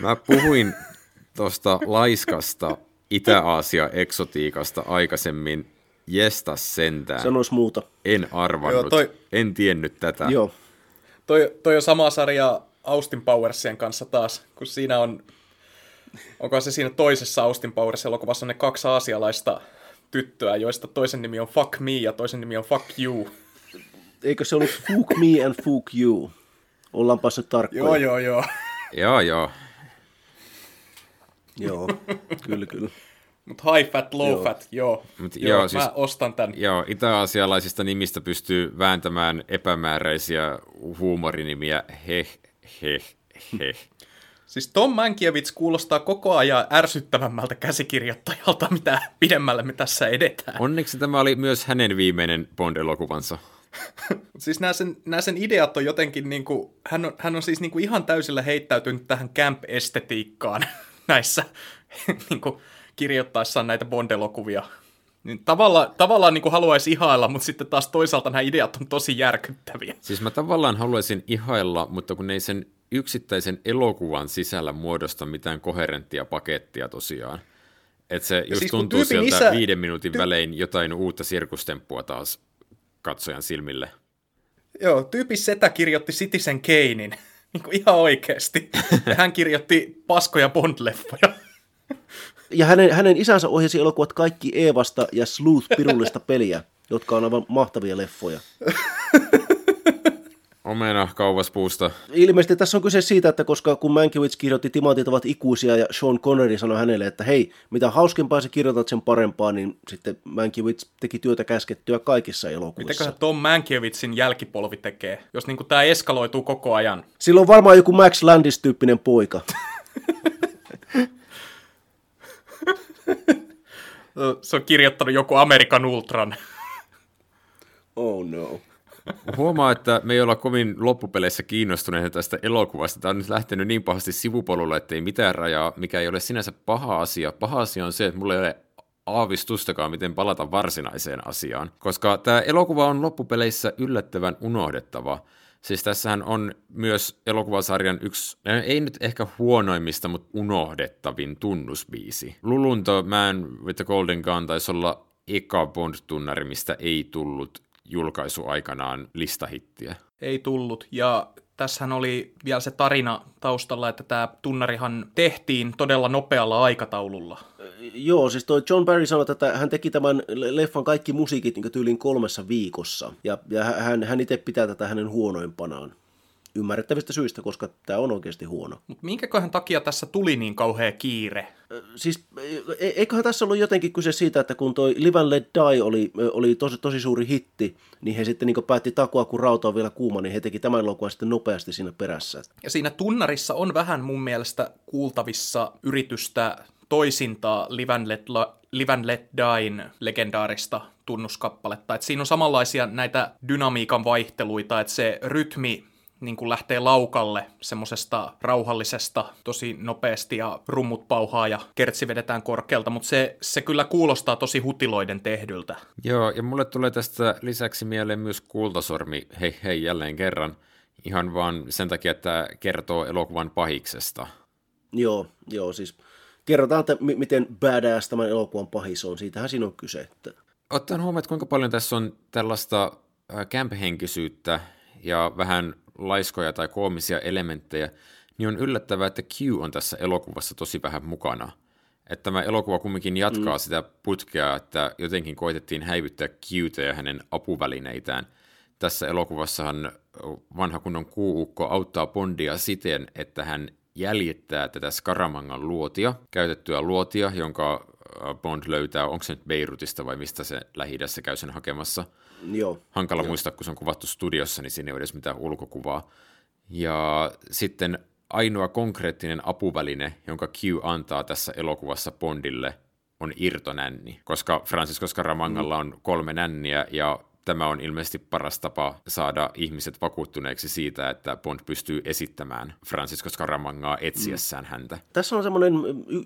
Mä puhuin tuosta laiskasta Itä-Aasia-eksotiikasta aikaisemmin. Jestas sentään. Sanois muuta. En arvannut. Joo, toi- En tiennyt tätä. Joo. Toi, toi on sama sarja Austin Powersien kanssa taas, kun siinä on, onko se siinä toisessa Austin Powers-elokuvassa on ne kaksi aasialaista tyttöä, joista toisen nimi on Fuck Me ja toisen nimi on Fuck You. Eikö se ollut Fook Me and Fook You? Ollaanpa nyt tarkkoja. Joo, joo, joo. Joo, joo. Joo, kyllä, kyllä. Mutta high fat, low Joo. fat, joo. Mut joo, joo, mä siis- ostan tän. Joo, itä-aasialaisista nimistä pystyy vääntämään epämääräisiä huumorinimiä. Heh, heh, heh. Siis Tom Mankiewicz kuulostaa koko ajan ärsyttävämmältä käsikirjoittajalta, mitä pidemmälle me tässä edetään. Onneksi tämä oli myös hänen viimeinen Bond-elokuvansa. Siis nämä sen, nämä sen ideat on jotenkin, niin kuin, hän, on, hän on siis niin kuin ihan täysillä heittäytynyt tähän camp-estetiikkaan näissä niin kuin, kirjoittaessaan näitä Bond-elokuvia. Niin tavalla, tavallaan niin kuin haluaisi ihailla, mutta sitten taas toisaalta nämä ideat on tosi järkyttäviä. Siis mä tavallaan haluaisin ihailla, mutta kun ei sen yksittäisen elokuvan sisällä muodosta mitään koherenttia pakettia tosiaan. Että se just siis tuntuu sieltä isä- viiden minuutin välein jotain uutta sirkustemppua taas katsojan silmille. Joo, tyyppi Setä kirjoitti Citizen Kanein, niin kuin ihan oikeasti. Ja hän kirjoitti paskoja Bond-leffoja. Ja hänen, hänen isänsä ohjasi elokuvat kaikki Eevasta ja Sleuth pirullista peliä, jotka on aivan mahtavia leffoja. Omena kauvaspuusta. Ilmeisesti tässä on kyse siitä, että koska kun Mankiewicz kirjoitti Timantit ovat ikuisia ja Sean Connery sanoi hänelle, että hei, mitä hauskempaa sä kirjoitat sen parempaa, niin sitten Mankiewicz teki työtä käskettyä kaikissa elokuvissa. Mitäköhän Tom Mankiewiczin jälkipolvi tekee, jos niin tämä eskaloituu koko ajan? Sillä on varmaan joku Max Landis-tyyppinen poika. Se on kirjoittanut joku Amerikan Ultran. Oh no. Huomaa, että me ei olla kovin loppupeleissä kiinnostuneita tästä elokuvasta. Tämä on nyt lähtenyt niin pahasti sivupolulle, että ei mitään rajaa, mikä ei ole sinänsä paha asia. Paha asia on se, että mulla ei ole aavistustakaan, miten palata varsinaiseen asiaan. Koska tämä elokuva on loppupeleissä yllättävän unohdettava. Siis tässähän on myös elokuvasarjan yksi, ei nyt ehkä huonoimmista, mutta unohdettavin tunnusbiisi. Lulunto Man with the Golden Gun taisi olla eka Bond-tunnari, mistä ei tullut julkaisu aikanaan listahittiä. Ei tullut, ja tässähän oli vielä se tarina taustalla, että tämä tunnarihan tehtiin todella nopealla aikataululla. Joo, siis toi John Barry sanoi, että hän teki tämän leffan kaikki musiikit niin tyylin kolmessa viikossa, ja, ja hän, hän itse pitää tätä hänen huonoimpanaan ymmärrettävistä syistä, koska tämä on oikeasti huono. Mutta minkäköhän takia tässä tuli niin kauhea kiire? Siis e, eiköhän tässä ollut jotenkin kyse siitä, että kun toi Live and Let Die oli, oli tosi, tosi suuri hitti, niin he sitten niin päätti takoa, kun rauta on vielä kuuma, niin he teki tämän elokuvan sitten nopeasti siinä perässä. Ja siinä tunnarissa on vähän mun mielestä kuultavissa yritystä toisintaa Live and Let, Live and Let Diein legendaarista tunnuskappaletta. Et siinä on samanlaisia näitä dynamiikan vaihteluita, että se rytmi niin kuin lähtee laukalle semmoisesta rauhallisesta tosi nopeasti ja rummut pauhaa ja kertsi vedetään korkealta, mutta se, se kyllä kuulostaa tosi hutiloiden tehdyltä. Joo, ja mulle tulee tästä lisäksi mieleen myös Kultasormi, hei hei jälleen kerran, ihan vaan sen takia, että kertoo elokuvan pahiksesta. Joo, joo, siis kerrotaan, että m- miten badass tämän elokuvan pahis on, siitähän siinä on kyse. Että... Ottaen huomioon, että kuinka paljon tässä on tällaista camp-henkisyyttä ja vähän laiskoja tai koomisia elementtejä, niin on yllättävää, että Q on tässä elokuvassa tosi vähän mukana. Että tämä elokuva kumminkin jatkaa mm. sitä putkea, että jotenkin koitettiin häivyttää Qtä ja hänen apuvälineitään. Tässä elokuvassahan vanha kunnon kuuukko auttaa Bondia siten, että hän jäljittää tätä Skaramangan luotia, käytettyä luotia, jonka Bond löytää, onko se nyt Beirutista vai mistä se lähi käy sen hakemassa – Joo. Hankala Joo. muistaa, kun se on kuvattu studiossa, niin siinä ei ole edes mitään ulkokuvaa. Ja sitten ainoa konkreettinen apuväline, jonka Q antaa tässä elokuvassa Bondille, on irtonänni, koska Francisco Scaramangalla on kolme nänniä ja tämä on ilmeisesti paras tapa saada ihmiset vakuuttuneeksi siitä, että Bond pystyy esittämään Francisco Scaramangaa etsiessään mm. häntä. Tässä on semmoinen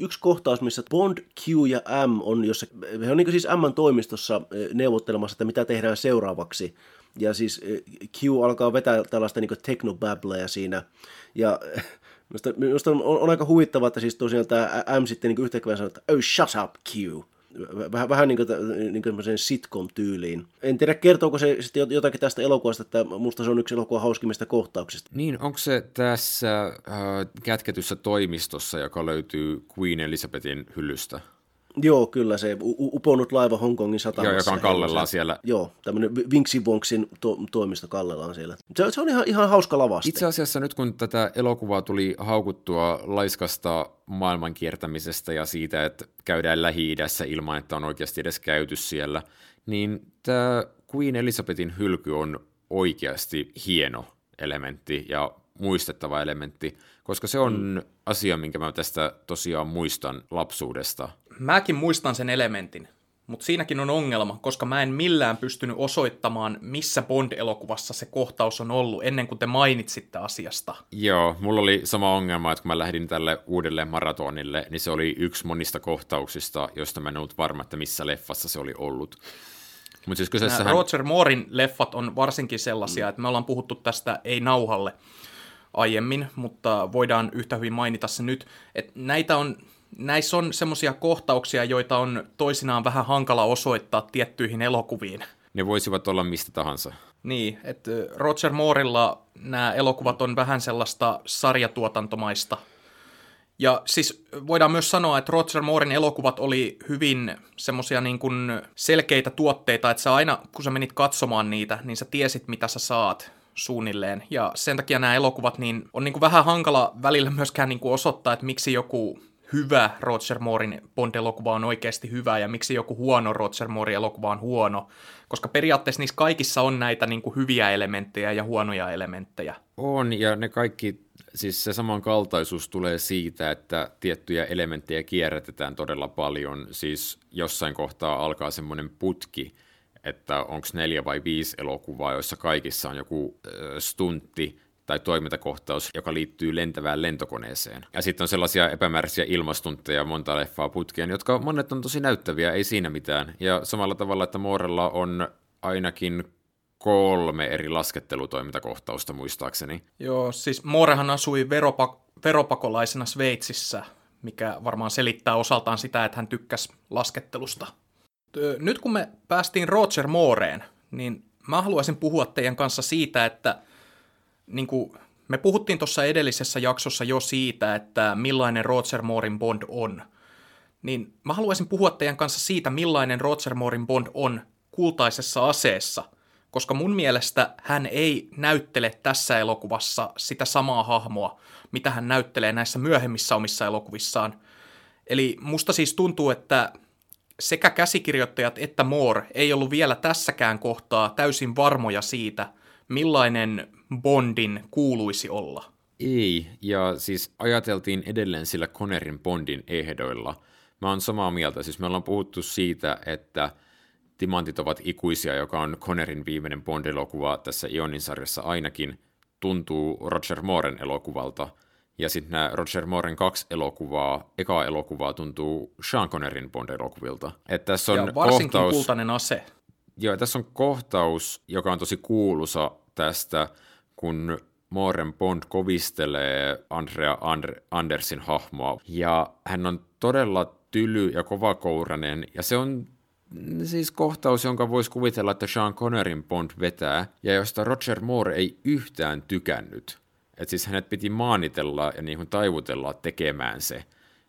yksi kohtaus, missä Bond, Q ja M on, jossa, he on niin siis M toimistossa neuvottelemassa, että mitä tehdään seuraavaksi. Ja siis Q alkaa vetää tällaista niin teknobableja siinä. Ja Minusta, minusta on, on, aika huvittavaa, että siis tosiaan tämä M sitten niin yhtäkkiä sanoo, että oh shut up Q vähän, vähän niin kuin, niin kuin sitcom-tyyliin. En tiedä, kertooko se sitten jotakin tästä elokuvasta, että musta se on yksi elokuva hauskimmista kohtauksista. Niin, onko se tässä äh, kätketyssä toimistossa, joka löytyy Queen Elizabethin hyllystä? Joo, kyllä se uponnut laiva Hongkongin satamassa. Joo, joka on Kallellaan siellä. Joo, tämmöinen Vinksi Vonksin to- toimisto Kallellaan siellä. Se, se on ihan, ihan hauska lavaste. Itse asiassa nyt kun tätä elokuvaa tuli haukuttua laiskasta maailman kiertämisestä ja siitä, että käydään Lähi-idässä ilman, että on oikeasti edes käyty siellä, niin tämä Queen Elizabethin hylky on oikeasti hieno elementti ja muistettava elementti, koska se on mm. asia, minkä mä tästä tosiaan muistan lapsuudesta. Mäkin muistan sen elementin, mutta siinäkin on ongelma, koska mä en millään pystynyt osoittamaan, missä Bond-elokuvassa se kohtaus on ollut, ennen kuin te mainitsitte asiasta. Joo, mulla oli sama ongelma, että kun mä lähdin tälle uudelle maratonille, niin se oli yksi monista kohtauksista, josta mä en ollut varma, että missä leffassa se oli ollut. Mut siis kyseessähän... Roger Moorein leffat on varsinkin sellaisia, että me ollaan puhuttu tästä ei nauhalle aiemmin, mutta voidaan yhtä hyvin mainita se nyt, että näitä on, näissä on semmoisia kohtauksia, joita on toisinaan vähän hankala osoittaa tiettyihin elokuviin. Ne voisivat olla mistä tahansa. Niin, että Roger Moorilla nämä elokuvat on vähän sellaista sarjatuotantomaista. Ja siis voidaan myös sanoa, että Roger Moorin elokuvat oli hyvin semmoisia niin kuin selkeitä tuotteita, että sä aina kun sä menit katsomaan niitä, niin sä tiesit mitä sä saat suunnilleen. Ja sen takia nämä elokuvat niin on niin kuin vähän hankala välillä myöskään niin kuin osoittaa, että miksi joku hyvä Roger Moorin Bond-elokuva on oikeasti hyvä ja miksi joku huono Roger Moorin elokuva on huono, koska periaatteessa niissä kaikissa on näitä niin kuin hyviä elementtejä ja huonoja elementtejä. On, ja ne kaikki, siis se samankaltaisuus tulee siitä, että tiettyjä elementtejä kierrätetään todella paljon, siis jossain kohtaa alkaa semmoinen putki, että onko neljä vai viisi elokuvaa, joissa kaikissa on joku äh, stuntti tai toimintakohtaus, joka liittyy lentävään lentokoneeseen. Ja sitten on sellaisia epämääräisiä ilmastuntteja, monta leffaa putkeen, jotka monet on tosi näyttäviä, ei siinä mitään. Ja samalla tavalla, että Moorella on ainakin kolme eri laskettelutoimintakohtausta muistaakseni. Joo, siis Moorehan asui veropa- veropakolaisena Sveitsissä, mikä varmaan selittää osaltaan sitä, että hän tykkäsi laskettelusta. Nyt kun me päästiin Roger Mooreen, niin mä haluaisin puhua teidän kanssa siitä, että niin kuin me puhuttiin tuossa edellisessä jaksossa jo siitä, että millainen Roger Moorin Bond on. Niin mä haluaisin puhua teidän kanssa siitä, millainen Roger Moorin Bond on kultaisessa aseessa, koska mun mielestä hän ei näyttele tässä elokuvassa sitä samaa hahmoa, mitä hän näyttelee näissä myöhemmissä omissa elokuvissaan. Eli musta siis tuntuu, että sekä käsikirjoittajat että Moore ei ollut vielä tässäkään kohtaa täysin varmoja siitä, millainen Bondin kuuluisi olla. Ei, ja siis ajateltiin edelleen sillä Connerin Bondin ehdoilla. Mä oon samaa mieltä, siis me ollaan puhuttu siitä, että Timantit ovat ikuisia, joka on Connerin viimeinen Bond-elokuva tässä Ionin sarjassa ainakin, tuntuu Roger Mooren elokuvalta. Ja sitten nämä Roger Mooren kaksi elokuvaa, eka elokuvaa tuntuu Sean Connerin Bond-elokuvilta. Että tässä on ja varsinkin kohtaus, kultainen ase. Joo, tässä on kohtaus, joka on tosi kuuluisa tästä, kun Mooren Bond kovistelee Andrea Andre, Andersin hahmoa. Ja hän on todella tyly ja kovakourainen, ja se on siis kohtaus, jonka voisi kuvitella, että Sean Connerin Bond vetää, ja josta Roger Moore ei yhtään tykännyt. Että siis hänet piti maanitella ja niin taivutella tekemään se.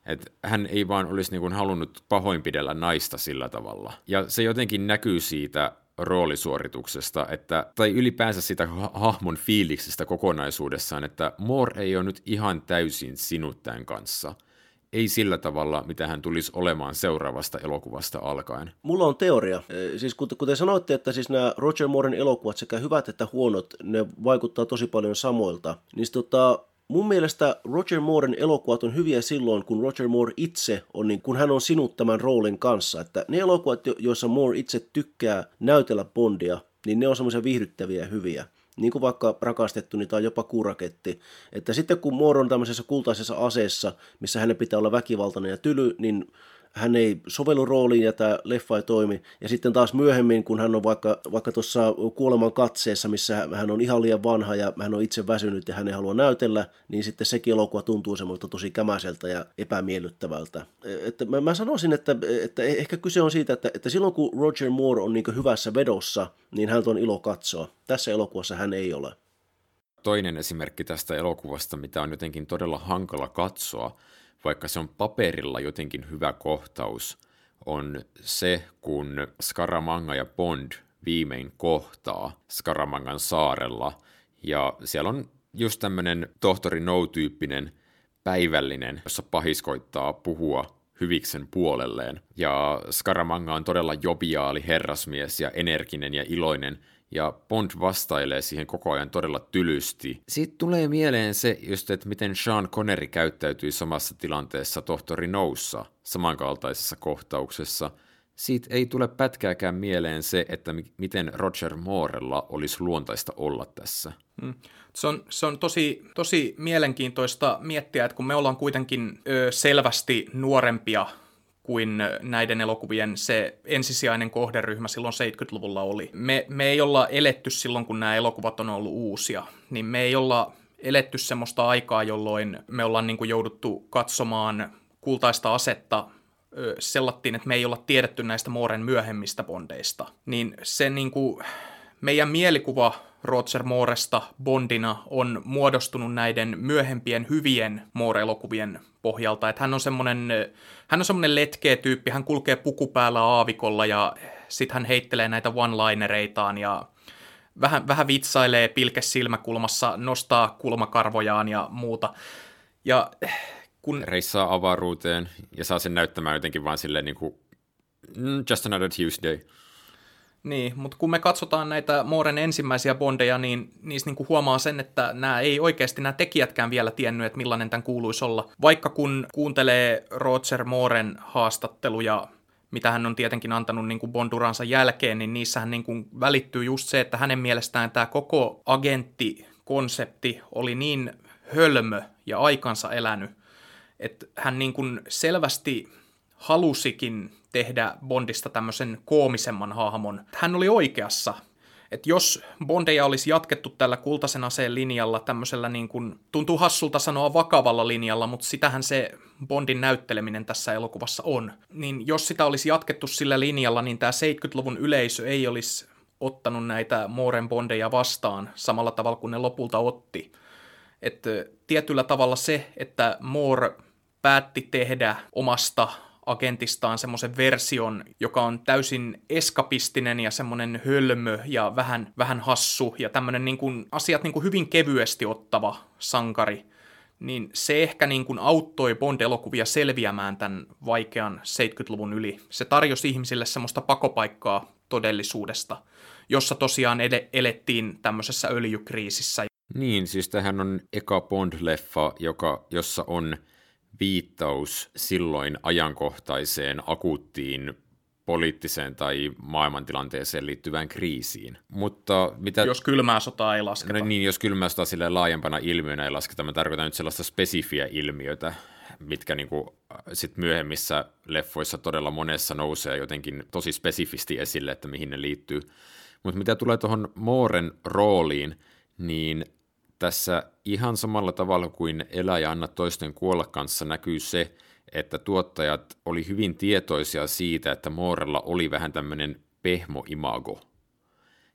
Että hän ei vaan olisi niin halunnut pahoinpidellä naista sillä tavalla. Ja se jotenkin näkyy siitä roolisuorituksesta, että, tai ylipäänsä sitä hahmon fiiliksestä kokonaisuudessaan, että Moore ei ole nyt ihan täysin sinut tämän kanssa – ei sillä tavalla, mitä hän tulisi olemaan seuraavasta elokuvasta alkaen. Mulla on teoria. Siis kuten sanoitte, että siis nämä Roger Mooren elokuvat, sekä hyvät että huonot, ne vaikuttaa tosi paljon samoilta. Niin tota, mun mielestä Roger Mooren elokuvat on hyviä silloin, kun Roger Moore itse on, niin kun hän on sinut tämän roolin kanssa. Että ne elokuvat, joissa Moore itse tykkää näytellä Bondia, niin ne on semmoisia viihdyttäviä ja hyviä niin kuin vaikka rakastettuni tai jopa kuraketti. Että sitten kun Moore on tämmöisessä kultaisessa aseessa, missä hänen pitää olla väkivaltainen ja tyly, niin hän ei sovellu rooliin ja tämä leffa ei toimi. Ja sitten taas myöhemmin, kun hän on vaikka, vaikka tuossa kuoleman katseessa, missä hän on ihan liian vanha ja hän on itse väsynyt ja hän ei halua näytellä, niin sitten sekin elokuva tuntuu semmoista tosi kämäseltä ja epämiellyttävältä. Että mä, mä sanoisin, että, että ehkä kyse on siitä, että, että silloin kun Roger Moore on niin hyvässä vedossa, niin hän on ilo katsoa. Tässä elokuvassa hän ei ole. Toinen esimerkki tästä elokuvasta, mitä on jotenkin todella hankala katsoa, vaikka se on paperilla jotenkin hyvä kohtaus, on se, kun Scaramanga ja Bond viimein kohtaa Scaramangan saarella. Ja siellä on just tämmöinen tohtori No-tyyppinen päivällinen, jossa pahiskoittaa puhua hyviksen puolelleen. Ja Scaramanga on todella joviaali herrasmies ja energinen ja iloinen, ja Bond vastailee siihen koko ajan todella tylysti. Siitä tulee mieleen se just, että miten Sean Connery käyttäytyi samassa tilanteessa tohtori Noussa samankaltaisessa kohtauksessa. Siitä ei tule pätkääkään mieleen se, että miten Roger Moorella olisi luontaista olla tässä. Hmm. Se on, se on tosi, tosi mielenkiintoista miettiä, että kun me ollaan kuitenkin ö, selvästi nuorempia kuin näiden elokuvien se ensisijainen kohderyhmä silloin 70-luvulla oli. Me, me ei olla eletty silloin, kun nämä elokuvat on ollut uusia, niin me ei olla eletty semmoista aikaa, jolloin me ollaan niin kuin jouduttu katsomaan kultaista asetta sellattiin, että me ei olla tiedetty näistä Mooren myöhemmistä bondeista. Niin se niin kuin, meidän mielikuva Roger Mooresta Bondina on muodostunut näiden myöhempien hyvien Moore-elokuvien pohjalta. Että hän on semmoinen, hän on semmoinen letkeä tyyppi, hän kulkee puku päällä aavikolla ja sitten hän heittelee näitä one-linereitaan ja vähän, vähän vitsailee pilke silmäkulmassa, nostaa kulmakarvojaan ja muuta. Ja kun... Reissaa avaruuteen ja saa sen näyttämään jotenkin vaan silleen niin kuin, mm, just another Tuesday. Niin, mutta kun me katsotaan näitä Mooren ensimmäisiä bondeja, niin niissä niin kuin huomaa sen, että nämä ei oikeasti nämä tekijätkään vielä tiennyt, että millainen tämän kuuluisi olla. Vaikka kun kuuntelee Roger Mooren haastatteluja, mitä hän on tietenkin antanut niin Bonduransa jälkeen, niin niissähän niin välittyy just se, että hänen mielestään tämä koko agenttikonsepti oli niin hölmö ja aikansa elänyt, että hän niin selvästi halusikin tehdä Bondista tämmöisen koomisemman hahmon. Hän oli oikeassa. että jos Bondeja olisi jatkettu tällä kultaisen aseen linjalla, tämmöisellä niin kuin, tuntuu hassulta sanoa vakavalla linjalla, mutta sitähän se Bondin näytteleminen tässä elokuvassa on, niin jos sitä olisi jatkettu sillä linjalla, niin tämä 70-luvun yleisö ei olisi ottanut näitä Mooren Bondeja vastaan samalla tavalla kuin ne lopulta otti. Että tietyllä tavalla se, että Moore päätti tehdä omasta agentistaan semmoisen version, joka on täysin eskapistinen ja semmoinen hölmö ja vähän, vähän hassu ja tämmöinen niin kuin, asiat niin kuin hyvin kevyesti ottava sankari, niin se ehkä niin kuin auttoi Bond-elokuvia selviämään tämän vaikean 70-luvun yli. Se tarjosi ihmisille semmoista pakopaikkaa todellisuudesta, jossa tosiaan ed- elettiin tämmöisessä öljykriisissä. Niin, siis tähän on eka Bond-leffa, joka, jossa on viittaus silloin ajankohtaiseen akuuttiin poliittiseen tai maailmantilanteeseen liittyvään kriisiin. Mutta mitä... Jos kylmää sotaa ei lasketa. No niin, jos kylmää sotaa sille laajempana ilmiönä ei lasketa, mä tarkoitan nyt sellaista spesifiä ilmiötä, mitkä niin kuin, sit myöhemmissä leffoissa todella monessa nousee jotenkin tosi spesifisti esille, että mihin ne liittyy. Mutta mitä tulee tuohon Mooren rooliin, niin tässä ihan samalla tavalla kuin Elä ja anna toisten kuolla kanssa näkyy se, että tuottajat oli hyvin tietoisia siitä, että Moorella oli vähän tämmöinen pehmo-imago.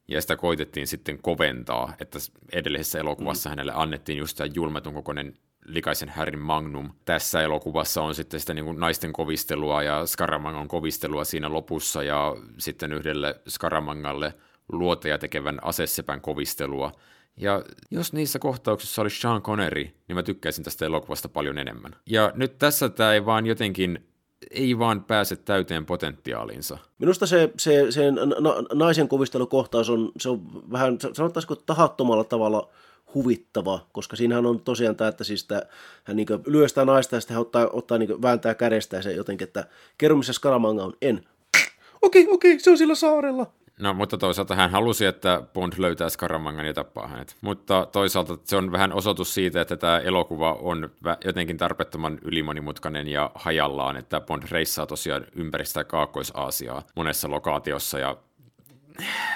Ja sitä koitettiin sitten koventaa, että edellisessä elokuvassa mm. hänelle annettiin just tämä julmetun kokoinen likaisen Härin Magnum. Tässä elokuvassa on sitten sitä niin kuin naisten kovistelua ja Skaramangan kovistelua siinä lopussa ja sitten yhdelle Skaramangalle luoteja tekevän asessepän kovistelua. Ja jos niissä kohtauksissa olisi Sean Connery, niin mä tykkäisin tästä elokuvasta paljon enemmän. Ja nyt tässä tämä ei vaan jotenkin ei vaan pääse täyteen potentiaalinsa. Minusta se, se, se na- naisen kovistelukohtaus on, se on vähän, sanottaisiko tahattomalla tavalla huvittava, koska siinähän on tosiaan tämä, että siis tämä, hän niin lyö sitä naista ja sitten hän ottaa, ottaa niin vääntää kädestä ja se jotenkin, että kerro missä on, en. Okei, okei, se on sillä saarella. No, mutta toisaalta hän halusi, että Bond löytää Skaramangan ja tappaa hänet. Mutta toisaalta se on vähän osoitus siitä, että tämä elokuva on jotenkin tarpeettoman ylimonimutkainen ja hajallaan, että Bond reissaa tosiaan ympäri sitä Kaakkois-Aasiaa monessa lokaatiossa ja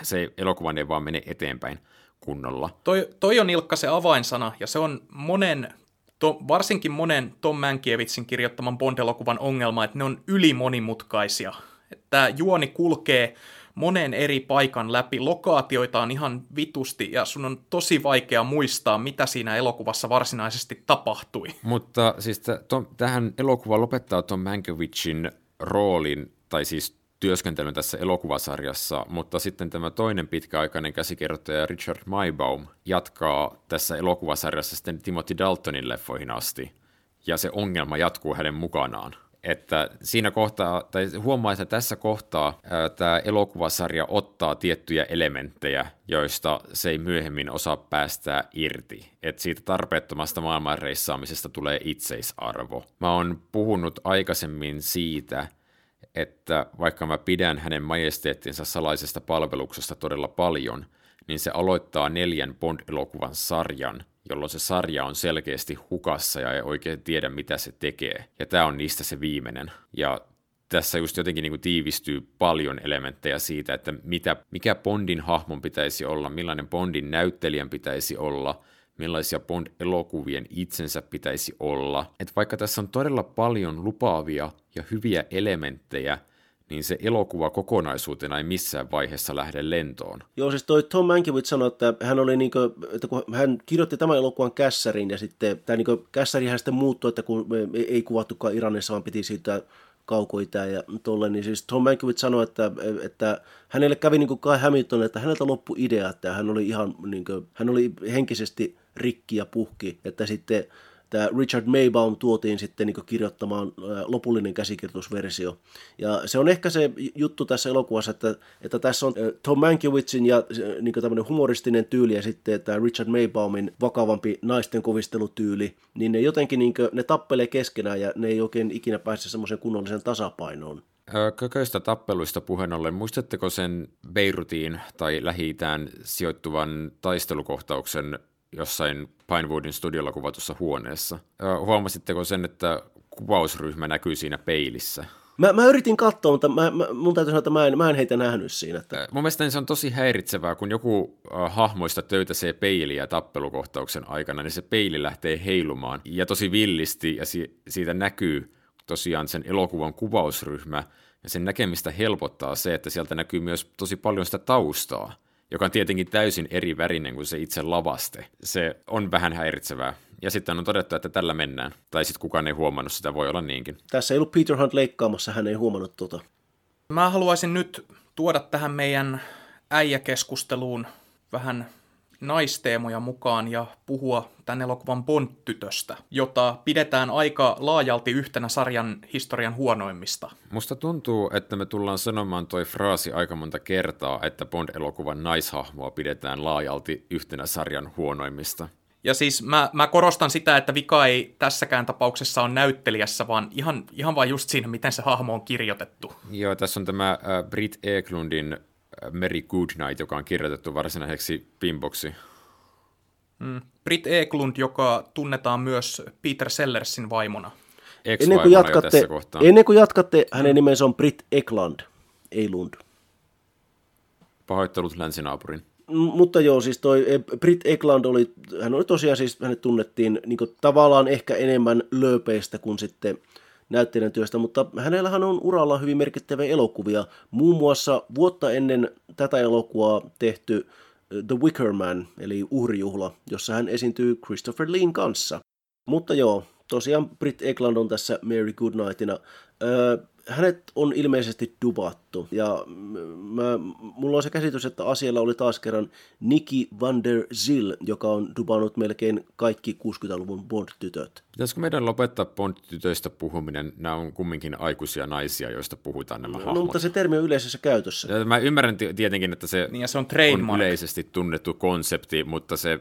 se elokuva ei vaan mene eteenpäin kunnolla. Toi, toi on Ilkka se avainsana ja se on monen to, varsinkin monen Tom Mankiewiczin kirjoittaman Bond-elokuvan ongelma, että ne on ylimonimutkaisia. Että juoni kulkee monen eri paikan läpi. Lokaatioita on ihan vitusti ja sun on tosi vaikea muistaa, mitä siinä elokuvassa varsinaisesti tapahtui. Mutta siis t- to, tähän elokuva lopettaa Tom Mankiewiczin roolin, tai siis työskentelyn tässä elokuvasarjassa, mutta sitten tämä toinen pitkäaikainen käsikirjoittaja Richard Maybaum jatkaa tässä elokuvasarjassa sitten Timothy Daltonin leffoihin asti, ja se ongelma jatkuu hänen mukanaan että siinä kohtaa, tai huomaa, että tässä kohtaa ää, tämä elokuvasarja ottaa tiettyjä elementtejä, joista se ei myöhemmin osaa päästää irti. Että siitä tarpeettomasta maailmanreissaamisesta tulee itseisarvo. Mä oon puhunut aikaisemmin siitä, että vaikka mä pidän hänen majesteettinsa salaisesta palveluksesta todella paljon, niin se aloittaa neljän Bond-elokuvan sarjan – jolloin se sarja on selkeästi hukassa ja ei oikein tiedä, mitä se tekee. Ja tämä on niistä se viimeinen. Ja tässä just jotenkin niin kuin tiivistyy paljon elementtejä siitä, että mitä, mikä Bondin hahmon pitäisi olla, millainen Bondin näyttelijän pitäisi olla, millaisia Bond-elokuvien itsensä pitäisi olla. Et vaikka tässä on todella paljon lupaavia ja hyviä elementtejä, niin se elokuva kokonaisuutena ei missään vaiheessa lähde lentoon. Joo, siis toi Tom Mankiewicz sanoi, että hän oli niinku, että kun hän kirjoitti tämän elokuvan kässärin ja sitten tämä niinku, kässärihän sitten muuttui, että kun ei kuvattukaan Iranissa, vaan piti siitä kaukoitään ja tolle, niin siis Tom Mankiewicz sanoi, että, että hänelle kävi niin kuin Kai Hamilton, että häneltä loppui idea, että hän oli ihan niin kuin, hän oli henkisesti rikki ja puhki, että sitten tämä Richard Maybaum tuotiin sitten niin kirjoittamaan lopullinen käsikirjoitusversio. Ja se on ehkä se juttu tässä elokuvassa, että, että tässä on Tom Mankiewiczin ja niin tämmöinen humoristinen tyyli ja sitten tämä Richard Maybaumin vakavampi naisten kovistelutyyli, niin ne jotenkin niin kuin, ne tappelee keskenään ja ne ei oikein ikinä pääse semmoisen kunnollisen tasapainoon. Kököistä tappeluista puheen ollen, muistatteko sen Beirutiin tai lähi sijoittuvan taistelukohtauksen jossain Pinewoodin studiolla kuvatussa huoneessa. Huomasitteko sen, että kuvausryhmä näkyy siinä peilissä? Mä, mä yritin katsoa, mutta mä, mä, mun täytyy sanoa, että mä en, mä en heitä nähnyt siinä. Että... Mun mielestä se on tosi häiritsevää, kun joku äh, hahmoista töytäsee peiliä tappelukohtauksen aikana, niin se peili lähtee heilumaan ja tosi villisti ja si- siitä näkyy tosiaan sen elokuvan kuvausryhmä ja sen näkemistä helpottaa se, että sieltä näkyy myös tosi paljon sitä taustaa joka on tietenkin täysin eri värinen kuin se itse lavaste. Se on vähän häiritsevää. Ja sitten on todettu, että tällä mennään. Tai sitten kukaan ei huomannut sitä, voi olla niinkin. Tässä ei ollut Peter Hunt leikkaamassa, hän ei huomannut tuota. Mä haluaisin nyt tuoda tähän meidän äijäkeskusteluun vähän naisteemoja mukaan ja puhua tämän elokuvan Bond-tytöstä, jota pidetään aika laajalti yhtenä sarjan historian huonoimmista. Musta tuntuu, että me tullaan sanomaan toi fraasi aika monta kertaa, että Bond-elokuvan naishahmoa pidetään laajalti yhtenä sarjan huonoimmista. Ja siis mä, mä korostan sitä, että vika ei tässäkään tapauksessa on näyttelijässä, vaan ihan, ihan vain just siinä, miten se hahmo on kirjoitettu. Joo, tässä on tämä äh, Brit Eklundin Mary Goodnight, joka on kirjoitettu varsinaiseksi pimboksi. Mm. Brit Eklund, joka tunnetaan myös Peter Sellersin vaimona. Ennen kuin, jatkatte, ennen kuin jatkatte, hänen nimensä on Brit Ekland, ei Lund. Pahoittelut länsinaapurin. M- mutta joo, siis toi e, Brit Ekland oli, hän oli tosiaan siis, hänet tunnettiin niin tavallaan ehkä enemmän lööpeistä kuin sitten näyttelijän työstä, mutta hänellähän on uralla hyvin merkittäviä elokuvia. Muun muassa vuotta ennen tätä elokuvaa tehty uh, The Wicker Man, eli uhrijuhla, jossa hän esiintyy Christopher Leen kanssa. Mutta joo, tosiaan Brit Ekland on tässä Mary Goodnightina. Öö, hänet on ilmeisesti dubattu. Ja mä, mulla on se käsitys, että asialla oli taas kerran Nikki van der Zill, joka on dubannut melkein kaikki 60-luvun Bond-tytöt. Pitäisikö meidän lopettaa Bond-tytöistä puhuminen? Nämä on kumminkin aikuisia naisia, joista puhutaan nämä no, hahmot. No, mutta se termi on yleisessä käytössä. Ja mä ymmärrän tietenkin, että se, niin se on, on yleisesti tunnettu konsepti, mutta se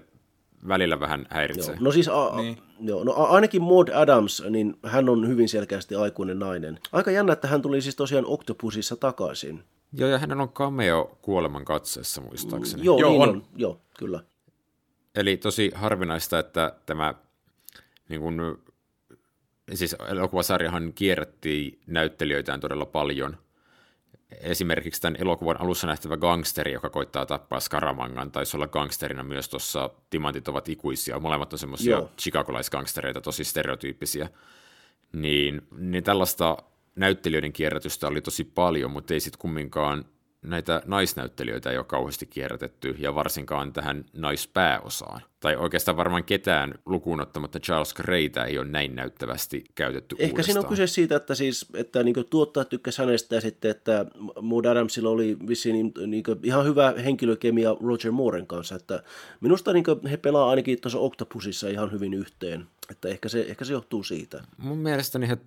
välillä vähän häiritsee. Joo. No siis a- niin. joo, no ainakin Maud Adams, niin hän on hyvin selkeästi aikuinen nainen. Aika jännä, että hän tuli siis tosiaan Octopusissa takaisin. Joo, ja hänellä on cameo kuoleman katseessa muistaakseni. Mm, joo, joo, niin on. on. Joo, kyllä. Eli tosi harvinaista, että tämä niin kun, siis elokuvasarjahan kierrätti näyttelijöitään todella paljon – esimerkiksi tämän elokuvan alussa nähtävä gangsteri, joka koittaa tappaa Skaramangan, taisi olla gangsterina myös tuossa Timantit ovat ikuisia. Molemmat on semmoisia chicagolaisgangstereita, tosi stereotyyppisiä. Niin, niin tällaista näyttelijöiden kierrätystä oli tosi paljon, mutta ei sitten kumminkaan näitä naisnäyttelijöitä ei ole kauheasti kierrätetty, ja varsinkaan tähän naispääosaan. Tai oikeastaan varmaan ketään lukuun ottamatta Charles Greytä ei ole näin näyttävästi käytetty Ehkä uudestaan. siinä on kyse siitä, että, siis, että niin tuottajat tykkäsivät hänestä ja sitten, että Maud Adamsilla oli vissiin niin, niin ihan hyvä henkilökemia Roger Mooren kanssa. Että minusta niin he pelaa ainakin tuossa Octopusissa ihan hyvin yhteen. Että ehkä se, ehkä se johtuu siitä. Mun mielestäni he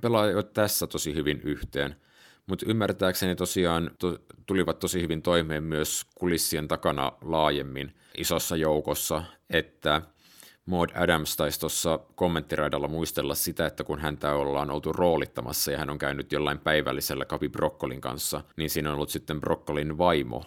pelaa jo tässä tosi hyvin yhteen. Mutta ymmärtääkseni tosiaan to, tulivat tosi hyvin toimeen myös kulissien takana laajemmin isossa joukossa, että Maud Adams taisi tuossa kommenttiraidalla muistella sitä, että kun häntä ollaan oltu roolittamassa ja hän on käynyt jollain päivällisellä Kapi Brokkolin kanssa, niin siinä on ollut sitten Brokkolin vaimo,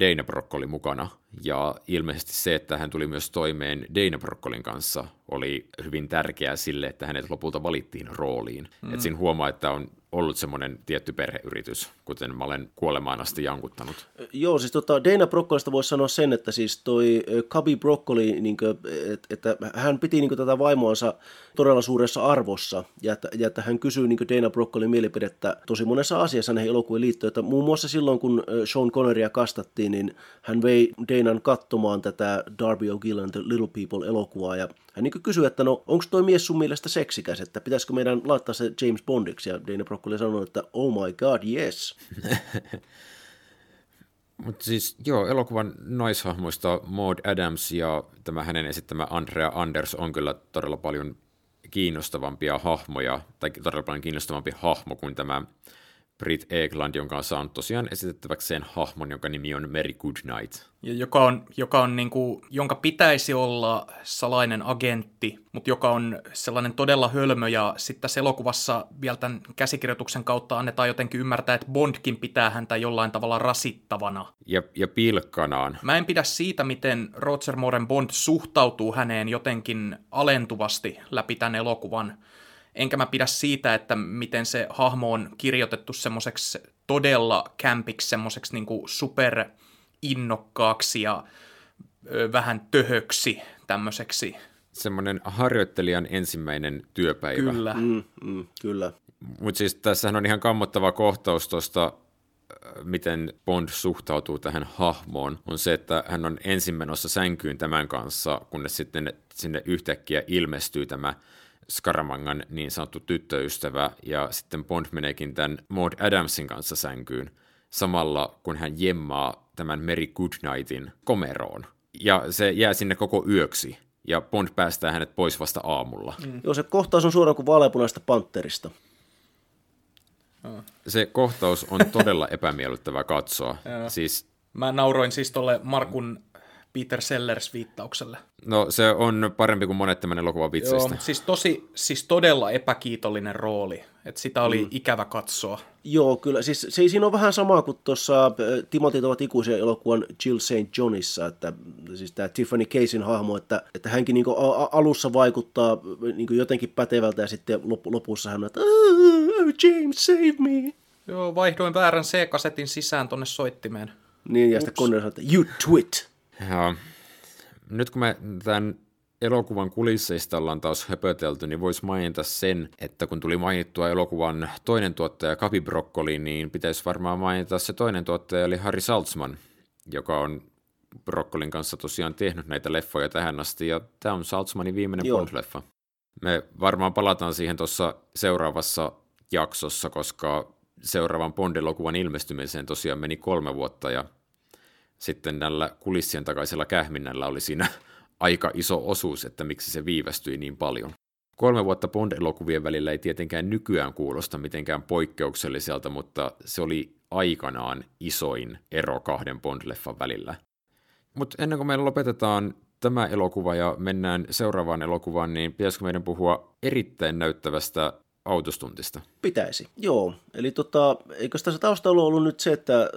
Dana Brokkoli mukana. Ja ilmeisesti se, että hän tuli myös toimeen Dana Brokkolin kanssa, oli hyvin tärkeää sille, että hänet lopulta valittiin rooliin. Mm. Et siinä huomaa, että on ollut semmoinen tietty perheyritys, kuten mä olen kuolemaan asti jankuttanut. Joo, siis tota, Dana Broccolista voisi sanoa sen, että siis toi Kabi Broccoli, niin kuin, että, että hän piti niin kuin, tätä vaimoansa todella suuressa arvossa, ja että, ja että hän kysyy niin Dana Broccolin mielipidettä tosi monessa asiassa näihin elokuviin liittyen, että muun muassa silloin, kun Sean Conneria kastattiin, niin hän vei Danan katsomaan tätä Darby O'Gillan The Little People-elokuvaa, ja hän niin kysyi, että no, onko toi mies sun mielestä seksikäs, että pitäisikö meidän laittaa se James Bondiksi, ja Dana Broccoli sanoi, että oh my god, yes. Mutta siis joo, elokuvan naishahmoista Maud Adams ja tämä hänen esittämä Andrea Anders on kyllä todella paljon kiinnostavampia hahmoja, tai todella paljon kiinnostavampi hahmo kuin tämä Brit Egeland, jonka on saanut tosiaan esitettäväkseen hahmon, jonka nimi on Mary Goodnight. Ja joka on, joka on niin kuin, jonka pitäisi olla salainen agentti, mutta joka on sellainen todella hölmö, ja sitten tässä elokuvassa vielä tämän käsikirjoituksen kautta annetaan jotenkin ymmärtää, että Bondkin pitää häntä jollain tavalla rasittavana. Ja, ja pilkkanaan. Mä en pidä siitä, miten Roger Mooren Bond suhtautuu häneen jotenkin alentuvasti läpi tämän elokuvan enkä mä pidä siitä, että miten se hahmo on kirjoitettu semmoiseksi todella kämpiksi, semmoiseksi niin super innokkaaksi ja ö, vähän töhöksi tämmöiseksi. Semmoinen harjoittelijan ensimmäinen työpäivä. Kyllä. Mm, mm, kyllä. Mutta siis tässähän on ihan kammottava kohtaus tuosta, miten Bond suhtautuu tähän hahmoon, on se, että hän on ensin menossa sänkyyn tämän kanssa, kunnes sitten sinne yhtäkkiä ilmestyy tämä Skaramangan niin sanottu tyttöystävä, ja sitten Bond meneekin tämän Maud Adamsin kanssa sänkyyn, samalla kun hän jemmaa tämän Mary Goodnightin komeroon. Ja se jää sinne koko yöksi, ja Bond päästää hänet pois vasta aamulla. Mm. Joo, se kohtaus on suoraan kuin vaaleanpunaista panterista. Se kohtaus on todella epämiellyttävä katsoa. siis, Mä nauroin siis tolle Markun Peter Sellers-viittaukselle. no se on parempi kuin monet tämän elokuvan Joo, vitseistä. mutta siis, tosi, siis todella epäkiitollinen rooli. Että sitä oli mm. ikävä katsoa. Joo, kyllä. Siis se, siinä on vähän sama kuin tuossa äh, Timotit ovat ikuisia elokuvan Jill St. Johnissa, että siis tämä Tiffany Casein hahmo, että, että hänkin niin alussa vaikuttaa niin jotenkin pätevältä ja sitten lop, lopussa hän on, että oh, James, save me. Joo, vaihdoin väärän C-kasetin sisään tonne soittimeen. Niin, ja sitten Connery sanoo, että you twit. Ja nyt kun me tämän elokuvan kulisseista ollaan taas höpötelty, niin voisi mainita sen, että kun tuli mainittua elokuvan toinen tuottaja Kapi Broccoli, niin pitäisi varmaan mainita se toinen tuottaja, eli Harry Saltzman, joka on Broccolin kanssa tosiaan tehnyt näitä leffoja tähän asti, ja tämä on Saltzmanin viimeinen Joo. Bond-leffa. Me varmaan palataan siihen tuossa seuraavassa jaksossa, koska seuraavan Bond-elokuvan ilmestymiseen tosiaan meni kolme vuotta, ja sitten tällä kulissien takaisella kähminnällä oli siinä aika iso osuus, että miksi se viivästyi niin paljon. Kolme vuotta Bond-elokuvien välillä ei tietenkään nykyään kuulosta mitenkään poikkeukselliselta, mutta se oli aikanaan isoin ero kahden Bond-leffan välillä. Mutta ennen kuin me lopetetaan tämä elokuva ja mennään seuraavaan elokuvaan, niin pitäisikö meidän puhua erittäin näyttävästä autostuntista? Pitäisi, joo. Eli tota, eikö tässä taustalla ollut nyt se, että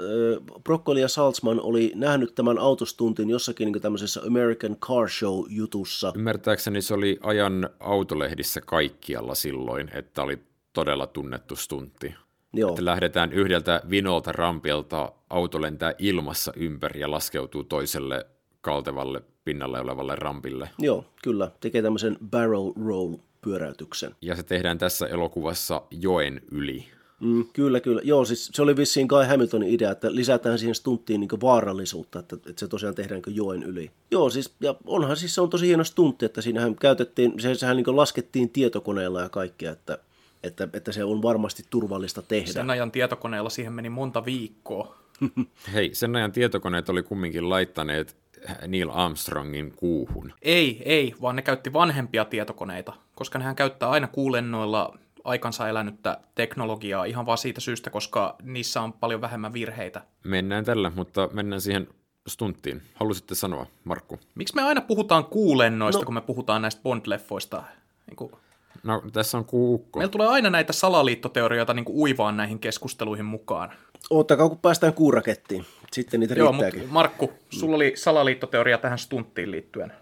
Broccoli ja Salzman oli nähnyt tämän autostuntin jossakin niin tämmöisessä American Car Show-jutussa. Ymmärtääkseni se oli ajan autolehdissä kaikkialla silloin, että oli todella tunnettu stuntti. Joo, Että lähdetään yhdeltä vinolta rampilta, auto lentää ilmassa ympäri ja laskeutuu toiselle kaltevalle pinnalle olevalle rampille. joo, kyllä. Tekee tämmöisen barrel roll pyöräytyksen. Ja se tehdään tässä elokuvassa joen yli. Mm, kyllä, kyllä. Joo, siis se oli vissiin Guy Hamiltonin idea, että lisätään siihen stunttiin niin vaarallisuutta, että, että se tosiaan tehdään niin joen yli. Joo, siis, ja onhan siis se on tosi hieno stuntti, että siinähän käytettiin, se, sehän niin laskettiin tietokoneella ja kaikkea, että, että, että se on varmasti turvallista tehdä. Sen ajan tietokoneella siihen meni monta viikkoa. Hei, sen ajan tietokoneet oli kumminkin laittaneet Neil Armstrongin kuuhun. Ei, ei, vaan ne käytti vanhempia tietokoneita, koska nehän käyttää aina kuulennoilla aikansa elänyttä teknologiaa ihan vaan siitä syystä, koska niissä on paljon vähemmän virheitä. Mennään tällä, mutta mennään siihen stunttiin. Halusitte sanoa, Markku? Miksi me aina puhutaan kuulennoista, no. kun me puhutaan näistä Bond-leffoista? Niin kuin, No, tässä on kuukko. meillä tulee aina näitä salaliittoteorioita niin kuin uivaan näihin keskusteluihin mukaan. Ottakaa, kun päästään kuurakettiin. Sitten niitä Joo, mutta riittääkin. Markku, sulla oli salaliittoteoria tähän stunttiin liittyen.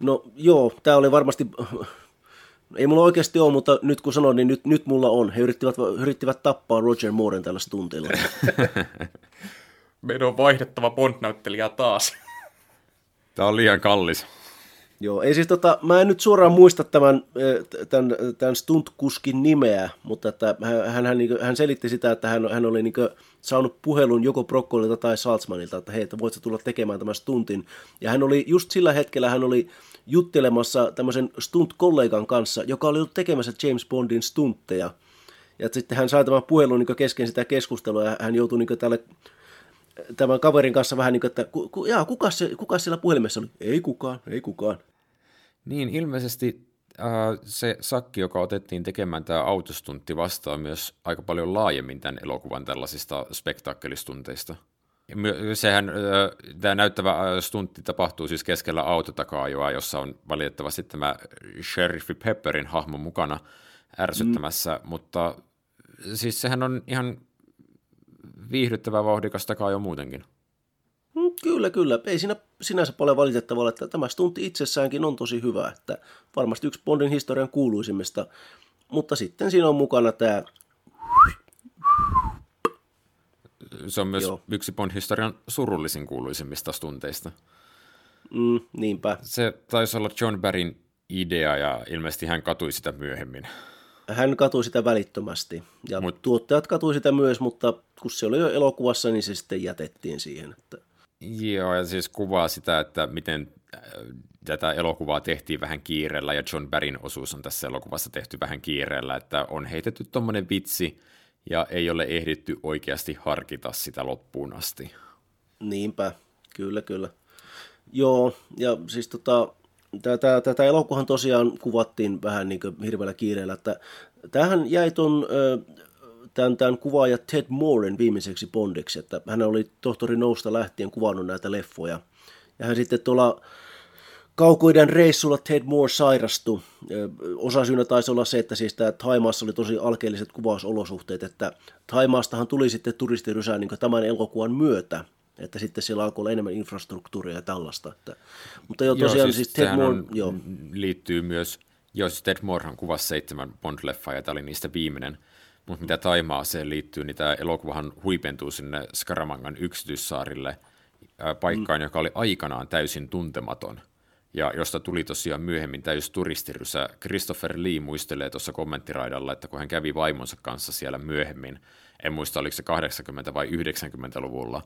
No joo, tämä oli varmasti... Ei mulla oikeasti ole, mutta nyt kun sanoin, niin nyt, nyt mulla on. He yrittivät, yrittivät tappaa Roger Mooren tällä stuntilla. Meidän on vaihdettava Bond-näyttelijä taas. Tämä on liian kallis. Joo, ei siis tota, mä en nyt suoraan muista tämän, tämän, tämän stuntkuskin nimeä, mutta että hän, hän, hän, niin hän selitti sitä, että hän, hän oli niin saanut puhelun joko Broccolilta tai Salzmanilta, että hei, että voit sä tulla tekemään tämän stuntin. Ja hän oli, just sillä hetkellä hän oli juttelemassa tämmöisen stunt-kollegan kanssa, joka oli ollut tekemässä James Bondin stuntteja. Ja sitten hän sai tämän puhelun niin kesken sitä keskustelua ja hän joutui niin tälle tämän kaverin kanssa vähän niin kuin, että ku, ku, jaa, kuka, se, kuka siellä puhelimessa oli? Ei kukaan, ei kukaan. Niin, ilmeisesti äh, se sakki, joka otettiin tekemään tämä autostuntti, vastaa myös aika paljon laajemmin tämän elokuvan tällaisista spektaakkelitunteista. Ja my- Sehän, äh, tämä näyttävä äh, stuntti tapahtuu siis keskellä autotakaajoa, jossa on valitettavasti tämä Sheriffi Pepperin hahmo mukana ärsyttämässä, mm. mutta siis sehän on ihan viihdyttävä vauhdikas takaa jo muutenkin. Mm, Kyllä, Kyllä. Ei siinä sinänsä paljon valitettavaa, että tämä stunti itsessäänkin on tosi hyvä, että varmasti yksi Bondin historian kuuluisimmista, mutta sitten siinä on mukana tämä se on myös Joo. yksi Bond-historian surullisin kuuluisimmista stunteista. Mm, niinpä. Se taisi olla John Barryn idea ja ilmeisesti hän katui sitä myöhemmin. Hän katui sitä välittömästi ja Mut, tuottajat katui sitä myös, mutta kun se oli jo elokuvassa, niin se sitten jätettiin siihen. Että... Joo, ja siis kuvaa sitä, että miten äh, tätä elokuvaa tehtiin vähän kiireellä, ja John Barryn osuus on tässä elokuvassa tehty vähän kiireellä, että on heitetty tuommoinen vitsi, ja ei ole ehditty oikeasti harkita sitä loppuun asti. Niinpä, kyllä, kyllä. Joo, ja siis tota, tätä, tätä elokuvan tosiaan kuvattiin vähän niin hirveällä kiireellä, että tähän jäi ton, tämän, tämän kuvaaja Ted Mooren viimeiseksi Bondiksi, että hän oli tohtori Nousta lähtien kuvannut näitä leffoja. Ja hän sitten tuolla kaukoiden reissulla Ted Moore sairastui. Osasyynä taisi olla se, että siis tämä Taimaassa oli tosi alkeelliset kuvausolosuhteet, että Taimaastahan tuli sitten turistirysää niin tämän elokuvan myötä, että sitten siellä alkoi olla enemmän infrastruktuuria ja tällaista. Että, mutta jo tosiaan joo, siis, siis Ted Moore... On, joo. liittyy myös, joo siis Ted Moorehan kuvasi seitsemän Bond-leffaa ja tämä oli niistä viimeinen, mutta mitä Taimaaseen liittyy, niin tämä elokuvahan huipentuu sinne Skaramangan yksityissaarille, paikkaan, mm. joka oli aikanaan täysin tuntematon – ja josta tuli tosiaan myöhemmin täys turistirysä. Christopher Lee muistelee tuossa kommenttiraidalla, että kun hän kävi vaimonsa kanssa siellä myöhemmin, en muista oliko se 80- vai 90-luvulla,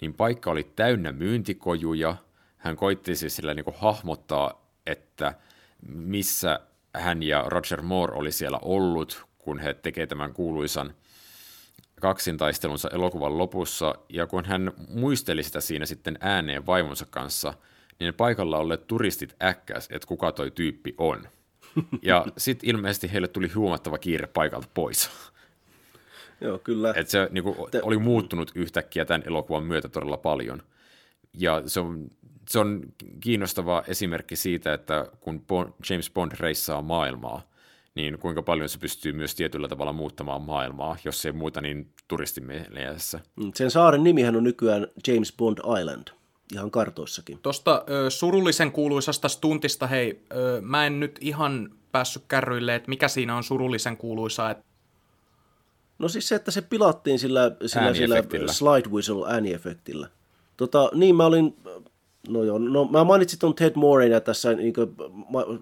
niin paikka oli täynnä myyntikojuja. Hän koitti siis sillä niin hahmottaa, että missä hän ja Roger Moore oli siellä ollut, kun he tekevät tämän kuuluisan kaksintaistelunsa elokuvan lopussa, ja kun hän muisteli sitä siinä sitten ääneen vaimonsa kanssa – niin paikalla olleet turistit äkkäs, että kuka toi tyyppi on. Ja sitten ilmeisesti heille tuli huomattava kiire paikalta pois. Joo, kyllä. Et se niin kuin, oli muuttunut yhtäkkiä tämän elokuvan myötä todella paljon. Ja se on, se on kiinnostava esimerkki siitä, että kun James Bond reissaa maailmaa, niin kuinka paljon se pystyy myös tietyllä tavalla muuttamaan maailmaa, jos ei muuta niin turistimielessä. Sen saaren nimihän on nykyään James Bond Island ihan kartoissakin. Tuosta ö, surullisen kuuluisasta stuntista, hei, ö, mä en nyt ihan päässyt kärryille, että mikä siinä on surullisen kuuluisa. Et... No siis se, että se pilattiin sillä, sillä, sillä slide whistle ääniefektillä. Tota, niin mä olin, no joo, no mä mainitsin tuon Ted Moren ja tässä, niin kuin,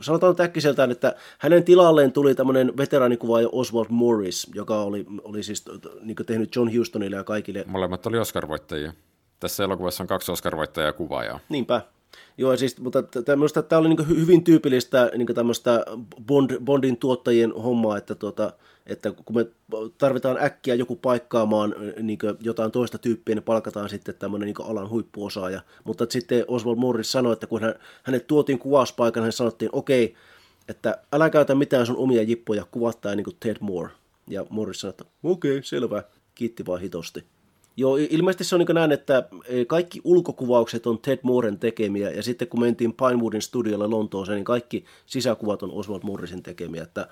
sanotaan äkkiseltään, että hänen tilalleen tuli tämmöinen veteraanikuvaaja Oswald Morris, joka oli, oli siis niin tehnyt John Houstonille ja kaikille. Molemmat oli Oscar-voittajia. Tässä elokuvassa on kaksi Oscar-voittajaa kuvaajaa. Niinpä. Joo, siis, mutta minusta tämä oli niin hyvin tyypillistä niin tämmöistä Bond, Bondin tuottajien hommaa, että, tuota, että kun me tarvitaan äkkiä joku paikkaamaan niin jotain toista tyyppiä, niin palkataan sitten tämmöinen niin alan huippuosaaja. Mutta sitten Oswald Morris sanoi, että kun hän, hänet tuotiin kuvauspaikan, hän sanottiin, okei, että älä käytä mitään sun omia jippoja, kuvattaa niin kuin Ted Moore. Ja Morris sanoi, että okei, okay, selvä, kiitti vaan hitosti. Joo, ilmeisesti se on niin näin, että e, kaikki ulkokuvaukset on Ted Mooren tekemiä, ja sitten kun mentiin Pinewoodin studiolle Lontooseen, niin kaikki sisäkuvat on Oswald Morrisin tekemiä. Että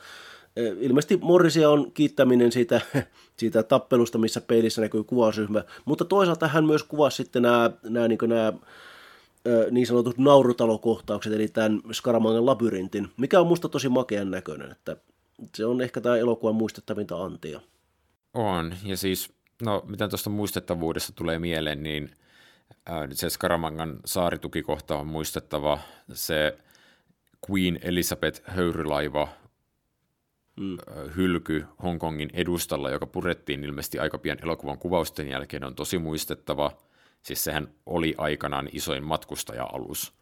ilmeisesti Morrisia on kiittäminen siitä, siitä tappelusta, missä peilissä näkyy kuvausryhmä, mutta toisaalta hän myös kuvasi sitten nämä, nämä, niin nämä niin sanotut naurutalokohtaukset, eli tämän Skaramangan labyrintin, mikä on musta tosi makean näköinen, että se on ehkä tämä elokuvan muistettavinta antia. On, ja siis No, mitä tuosta muistettavuudesta tulee mieleen, niin se Skaramangan saaritukikohta on muistettava. Se Queen Elizabeth höyrylaiva mm. hylky Hongkongin edustalla, joka purettiin ilmeisesti aika pian elokuvan kuvausten jälkeen, on tosi muistettava. Siis sehän oli aikanaan isoin matkustaja-alus.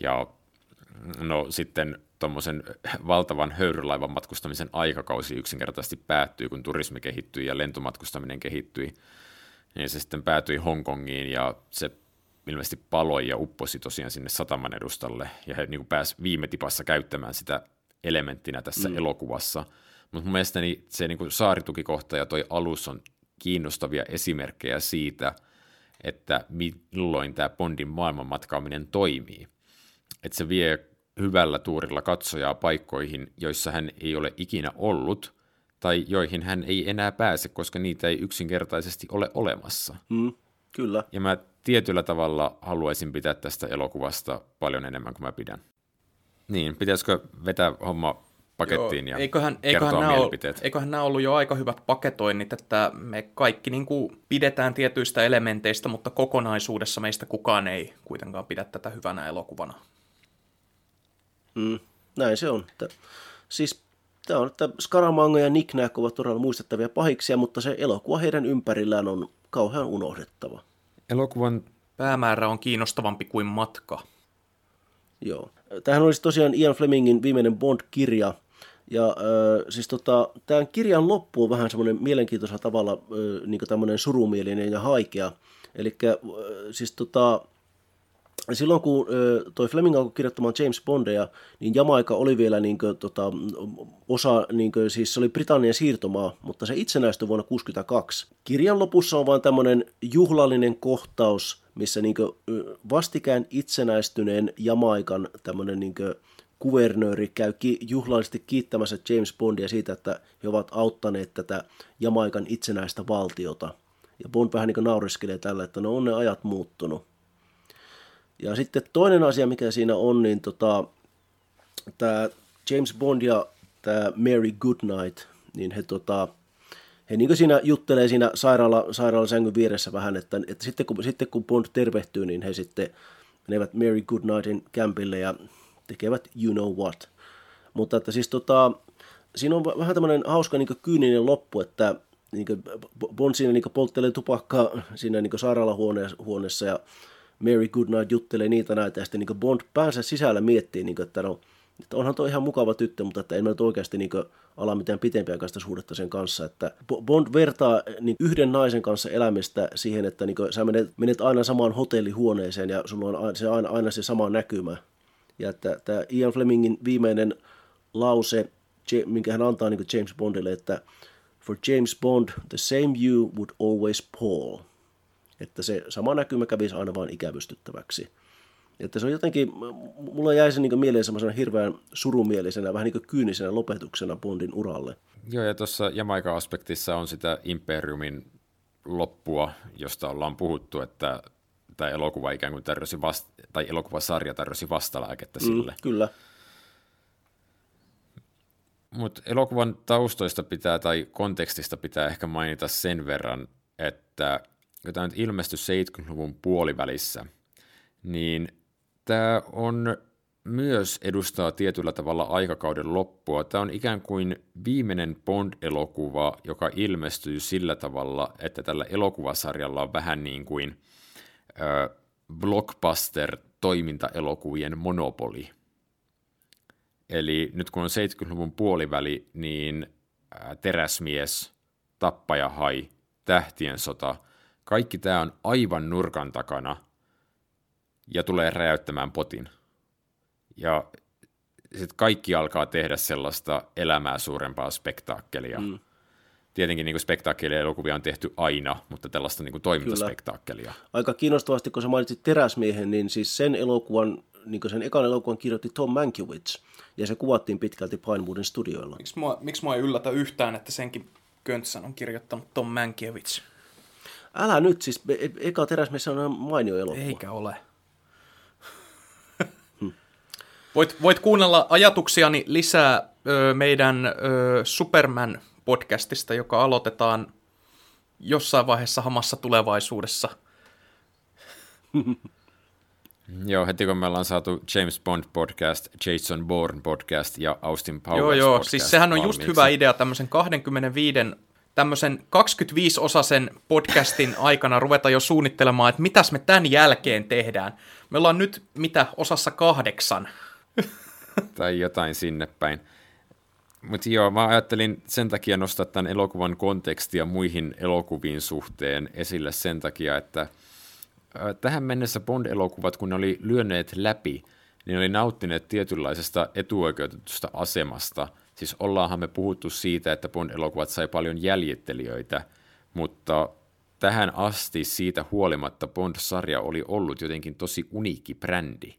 Ja no sitten tuommoisen valtavan höyrylaivan matkustamisen aikakausi yksinkertaisesti päättyi, kun turismi kehittyi ja lentomatkustaminen kehittyi. Niin se sitten päätyi Hongkongiin ja se ilmeisesti paloi ja upposi tosiaan sinne sataman edustalle. Ja he niin pääsivät viime tipassa käyttämään sitä elementtinä tässä mm. elokuvassa. Mutta mun mielestäni se niin kuin saaritukikohta ja toi alus on kiinnostavia esimerkkejä siitä, että milloin tämä Bondin maailmanmatkaaminen toimii. Että se vie hyvällä tuurilla katsojaa paikkoihin, joissa hän ei ole ikinä ollut, tai joihin hän ei enää pääse, koska niitä ei yksinkertaisesti ole olemassa. Mm, kyllä. Ja mä tietyllä tavalla haluaisin pitää tästä elokuvasta paljon enemmän kuin mä pidän. Niin, pitäisikö vetää homma pakettiin Joo, ja eiköhän, kertoa eiköhän, nämä mielipiteet? Ollut, eiköhän nämä ollut jo aika hyvät paketoinnit, että me kaikki niin kuin pidetään tietyistä elementeistä, mutta kokonaisuudessa meistä kukaan ei kuitenkaan pidä tätä hyvänä elokuvana. Mm, näin se on. Että, siis tämä on, että Scaramanga ja Nicknack ovat todella muistettavia pahiksia, mutta se elokuva heidän ympärillään on kauhean unohdettava. Elokuvan Päämäärä on kiinnostavampi kuin matka. Joo. Tämähän olisi tosiaan Ian Flemingin viimeinen Bond-kirja. Ja äh, siis tota, tämän kirjan loppu on vähän semmoinen mielenkiintoisella tavalla äh, niin tämmöinen surumielinen ja haikea. Eli äh, siis tota, silloin kun toi Fleming alkoi kirjoittamaan James Bondeja, niin Jamaika oli vielä niin kuin, tota, osa, niin kuin, siis se oli Britannian siirtomaa, mutta se itsenäistyi vuonna 1962. Kirjan lopussa on vain tämmöinen juhlallinen kohtaus, missä niin kuin, vastikään itsenäistyneen Jamaikan tämmöinen niin kuin, kuvernööri käy ki- juhlallisesti kiittämässä James Bondia siitä, että he ovat auttaneet tätä Jamaikan itsenäistä valtiota. Ja Bond vähän niin nauriskelee tällä, että no on ne ajat muuttunut. Ja sitten toinen asia, mikä siinä on, niin tota, tämä James Bond ja tämä Mary Goodnight, niin he, tota, he niin siinä juttelee siinä sairaala, sairaalasängyn vieressä vähän, että, että sitten, kun, sitten kun Bond tervehtyy, niin he sitten menevät Mary Goodnightin kämpille ja tekevät you know what. Mutta että siis tota, siinä on vähän tämmöinen hauska niin kyyninen loppu, että niin Bond siinä niin polttelee tupakkaa siinä niin sairaalahuoneessa ja Mary Goodnight juttelee niitä näitä, ja sitten niin Bond päänsä sisällä miettii, niin kuin, että, no, että onhan tuo ihan mukava tyttö, mutta että en mä nyt oikeasti niin ala mitään pitempiaikaista suhdetta sen kanssa. Että Bond vertaa niin yhden naisen kanssa elämistä siihen, että niin sä menet, menet aina samaan hotellihuoneeseen ja sulla on se aina, aina se sama näkymä. Ja että tämä Ian Flemingin viimeinen lause, minkä hän antaa niin James Bondille, että For James Bond, the same you would always Paul. Että se sama näkymä kävisi aina vain ikävystyttäväksi. Että se on jotenkin, mulla jäi se niin mieleen semmoisena hirveän surumielisenä, vähän niin kyynisenä lopetuksena Bondin uralle. Joo, ja tuossa Jamaika-aspektissa on sitä Imperiumin loppua, josta ollaan puhuttu, että tämä elokuva ikään kuin tarjosi vast- tai elokuvasarja tarjosi vastalääkettä mm, sille. Mm, kyllä. Mutta elokuvan taustoista pitää tai kontekstista pitää ehkä mainita sen verran, että tämä nyt ilmestyi 70-luvun puolivälissä, niin tämä on myös edustaa tietyllä tavalla aikakauden loppua. Tämä on ikään kuin viimeinen Bond-elokuva, joka ilmestyy sillä tavalla, että tällä elokuvasarjalla on vähän niin kuin ö, blockbuster-toimintaelokuvien monopoli. Eli nyt kun on 70-luvun puoliväli, niin Teräsmies, Tappajahai, Tähtien sota – kaikki tämä on aivan nurkan takana ja tulee räjäyttämään potin. Ja sitten kaikki alkaa tehdä sellaista elämää suurempaa spektaakkelia. Mm. Tietenkin niin spektaakkelia elokuvia on tehty aina, mutta tällaista niin toimintaspektaakkelia. Aika kiinnostavasti, kun sä mainitsit Teräsmiehen, niin siis sen elokuvan, niin sen ekan elokuvan kirjoitti Tom Mankiewicz, ja se kuvattiin pitkälti Pinewoodin studioilla. Miksi mua, miksi mua ei yllätä yhtään, että senkin Köntsän on kirjoittanut Tom Mankiewicz? Älä nyt, siis e- e- eka teräsmies on mainio elokuva. Eikä ole. voit, voit kuunnella ajatuksiani lisää ö, meidän ö, Superman-podcastista, joka aloitetaan jossain vaiheessa hamassa tulevaisuudessa. Joo, heti kun me ollaan saatu James Bond podcast, Jason Bourne podcast ja Austin Powers Joo, joo, podcast siis sehän on valmiiksi. just hyvä idea tämmöisen 25 tämmöisen 25-osasen podcastin aikana ruveta jo suunnittelemaan, että mitäs me tämän jälkeen tehdään. Me ollaan nyt mitä osassa kahdeksan. Tai jotain sinne päin. Mutta joo, mä ajattelin sen takia nostaa tämän elokuvan kontekstia muihin elokuviin suhteen esille sen takia, että tähän mennessä Bond-elokuvat, kun ne oli lyöneet läpi, niin ne oli nauttineet tietynlaisesta etuoikeutetusta asemasta – Siis ollaanhan me puhuttu siitä, että Bond-elokuvat sai paljon jäljittelijöitä, mutta tähän asti siitä huolimatta Bond-sarja oli ollut jotenkin tosi uniikki brändi.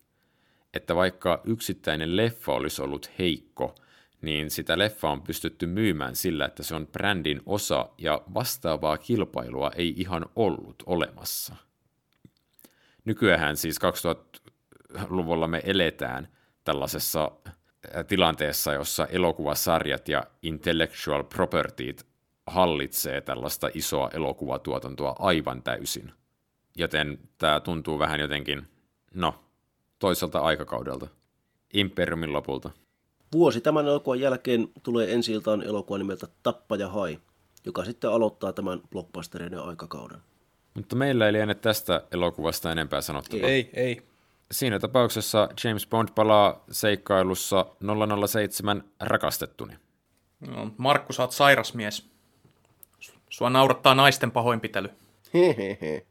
Että vaikka yksittäinen leffa olisi ollut heikko, niin sitä leffa on pystytty myymään sillä, että se on brändin osa ja vastaavaa kilpailua ei ihan ollut olemassa. nykyään siis 2000-luvulla me eletään tällaisessa tilanteessa, jossa elokuvasarjat ja intellectual propertyt hallitsee tällaista isoa elokuvatuotantoa aivan täysin. Joten tämä tuntuu vähän jotenkin, no, toiselta aikakaudelta. Imperiumin lopulta. Vuosi tämän elokuvan jälkeen tulee ensi iltaan elokuva nimeltä Tappaja Hai, joka sitten aloittaa tämän blockbusterin aikakauden. Mutta meillä ei liene tästä elokuvasta enempää sanottavaa. Ei, ei. Siinä tapauksessa James Bond palaa seikkailussa 007 rakastettuni. No, Markku, sä oot sairas mies. Sua naurattaa naisten pahoinpitely. Hehehe.